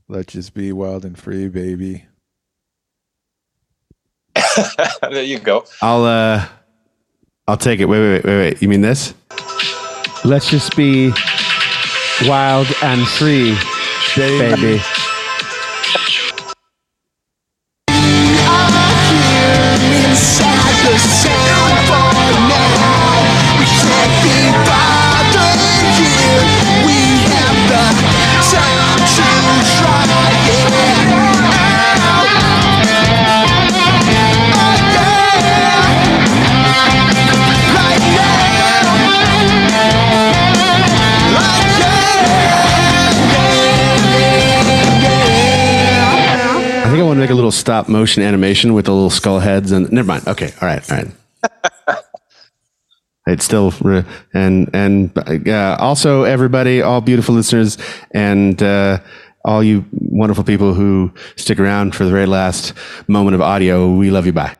Let's just be wild and free, baby. there you go. I'll uh I'll take it. Wait, wait, wait, wait, wait. You mean this? Let's just be wild and free, baby. Little stop motion animation with the little skull heads and never mind. Okay, all right, all right. It's still re- and and uh, also everybody, all beautiful listeners, and uh, all you wonderful people who stick around for the very last moment of audio. We love you. Bye.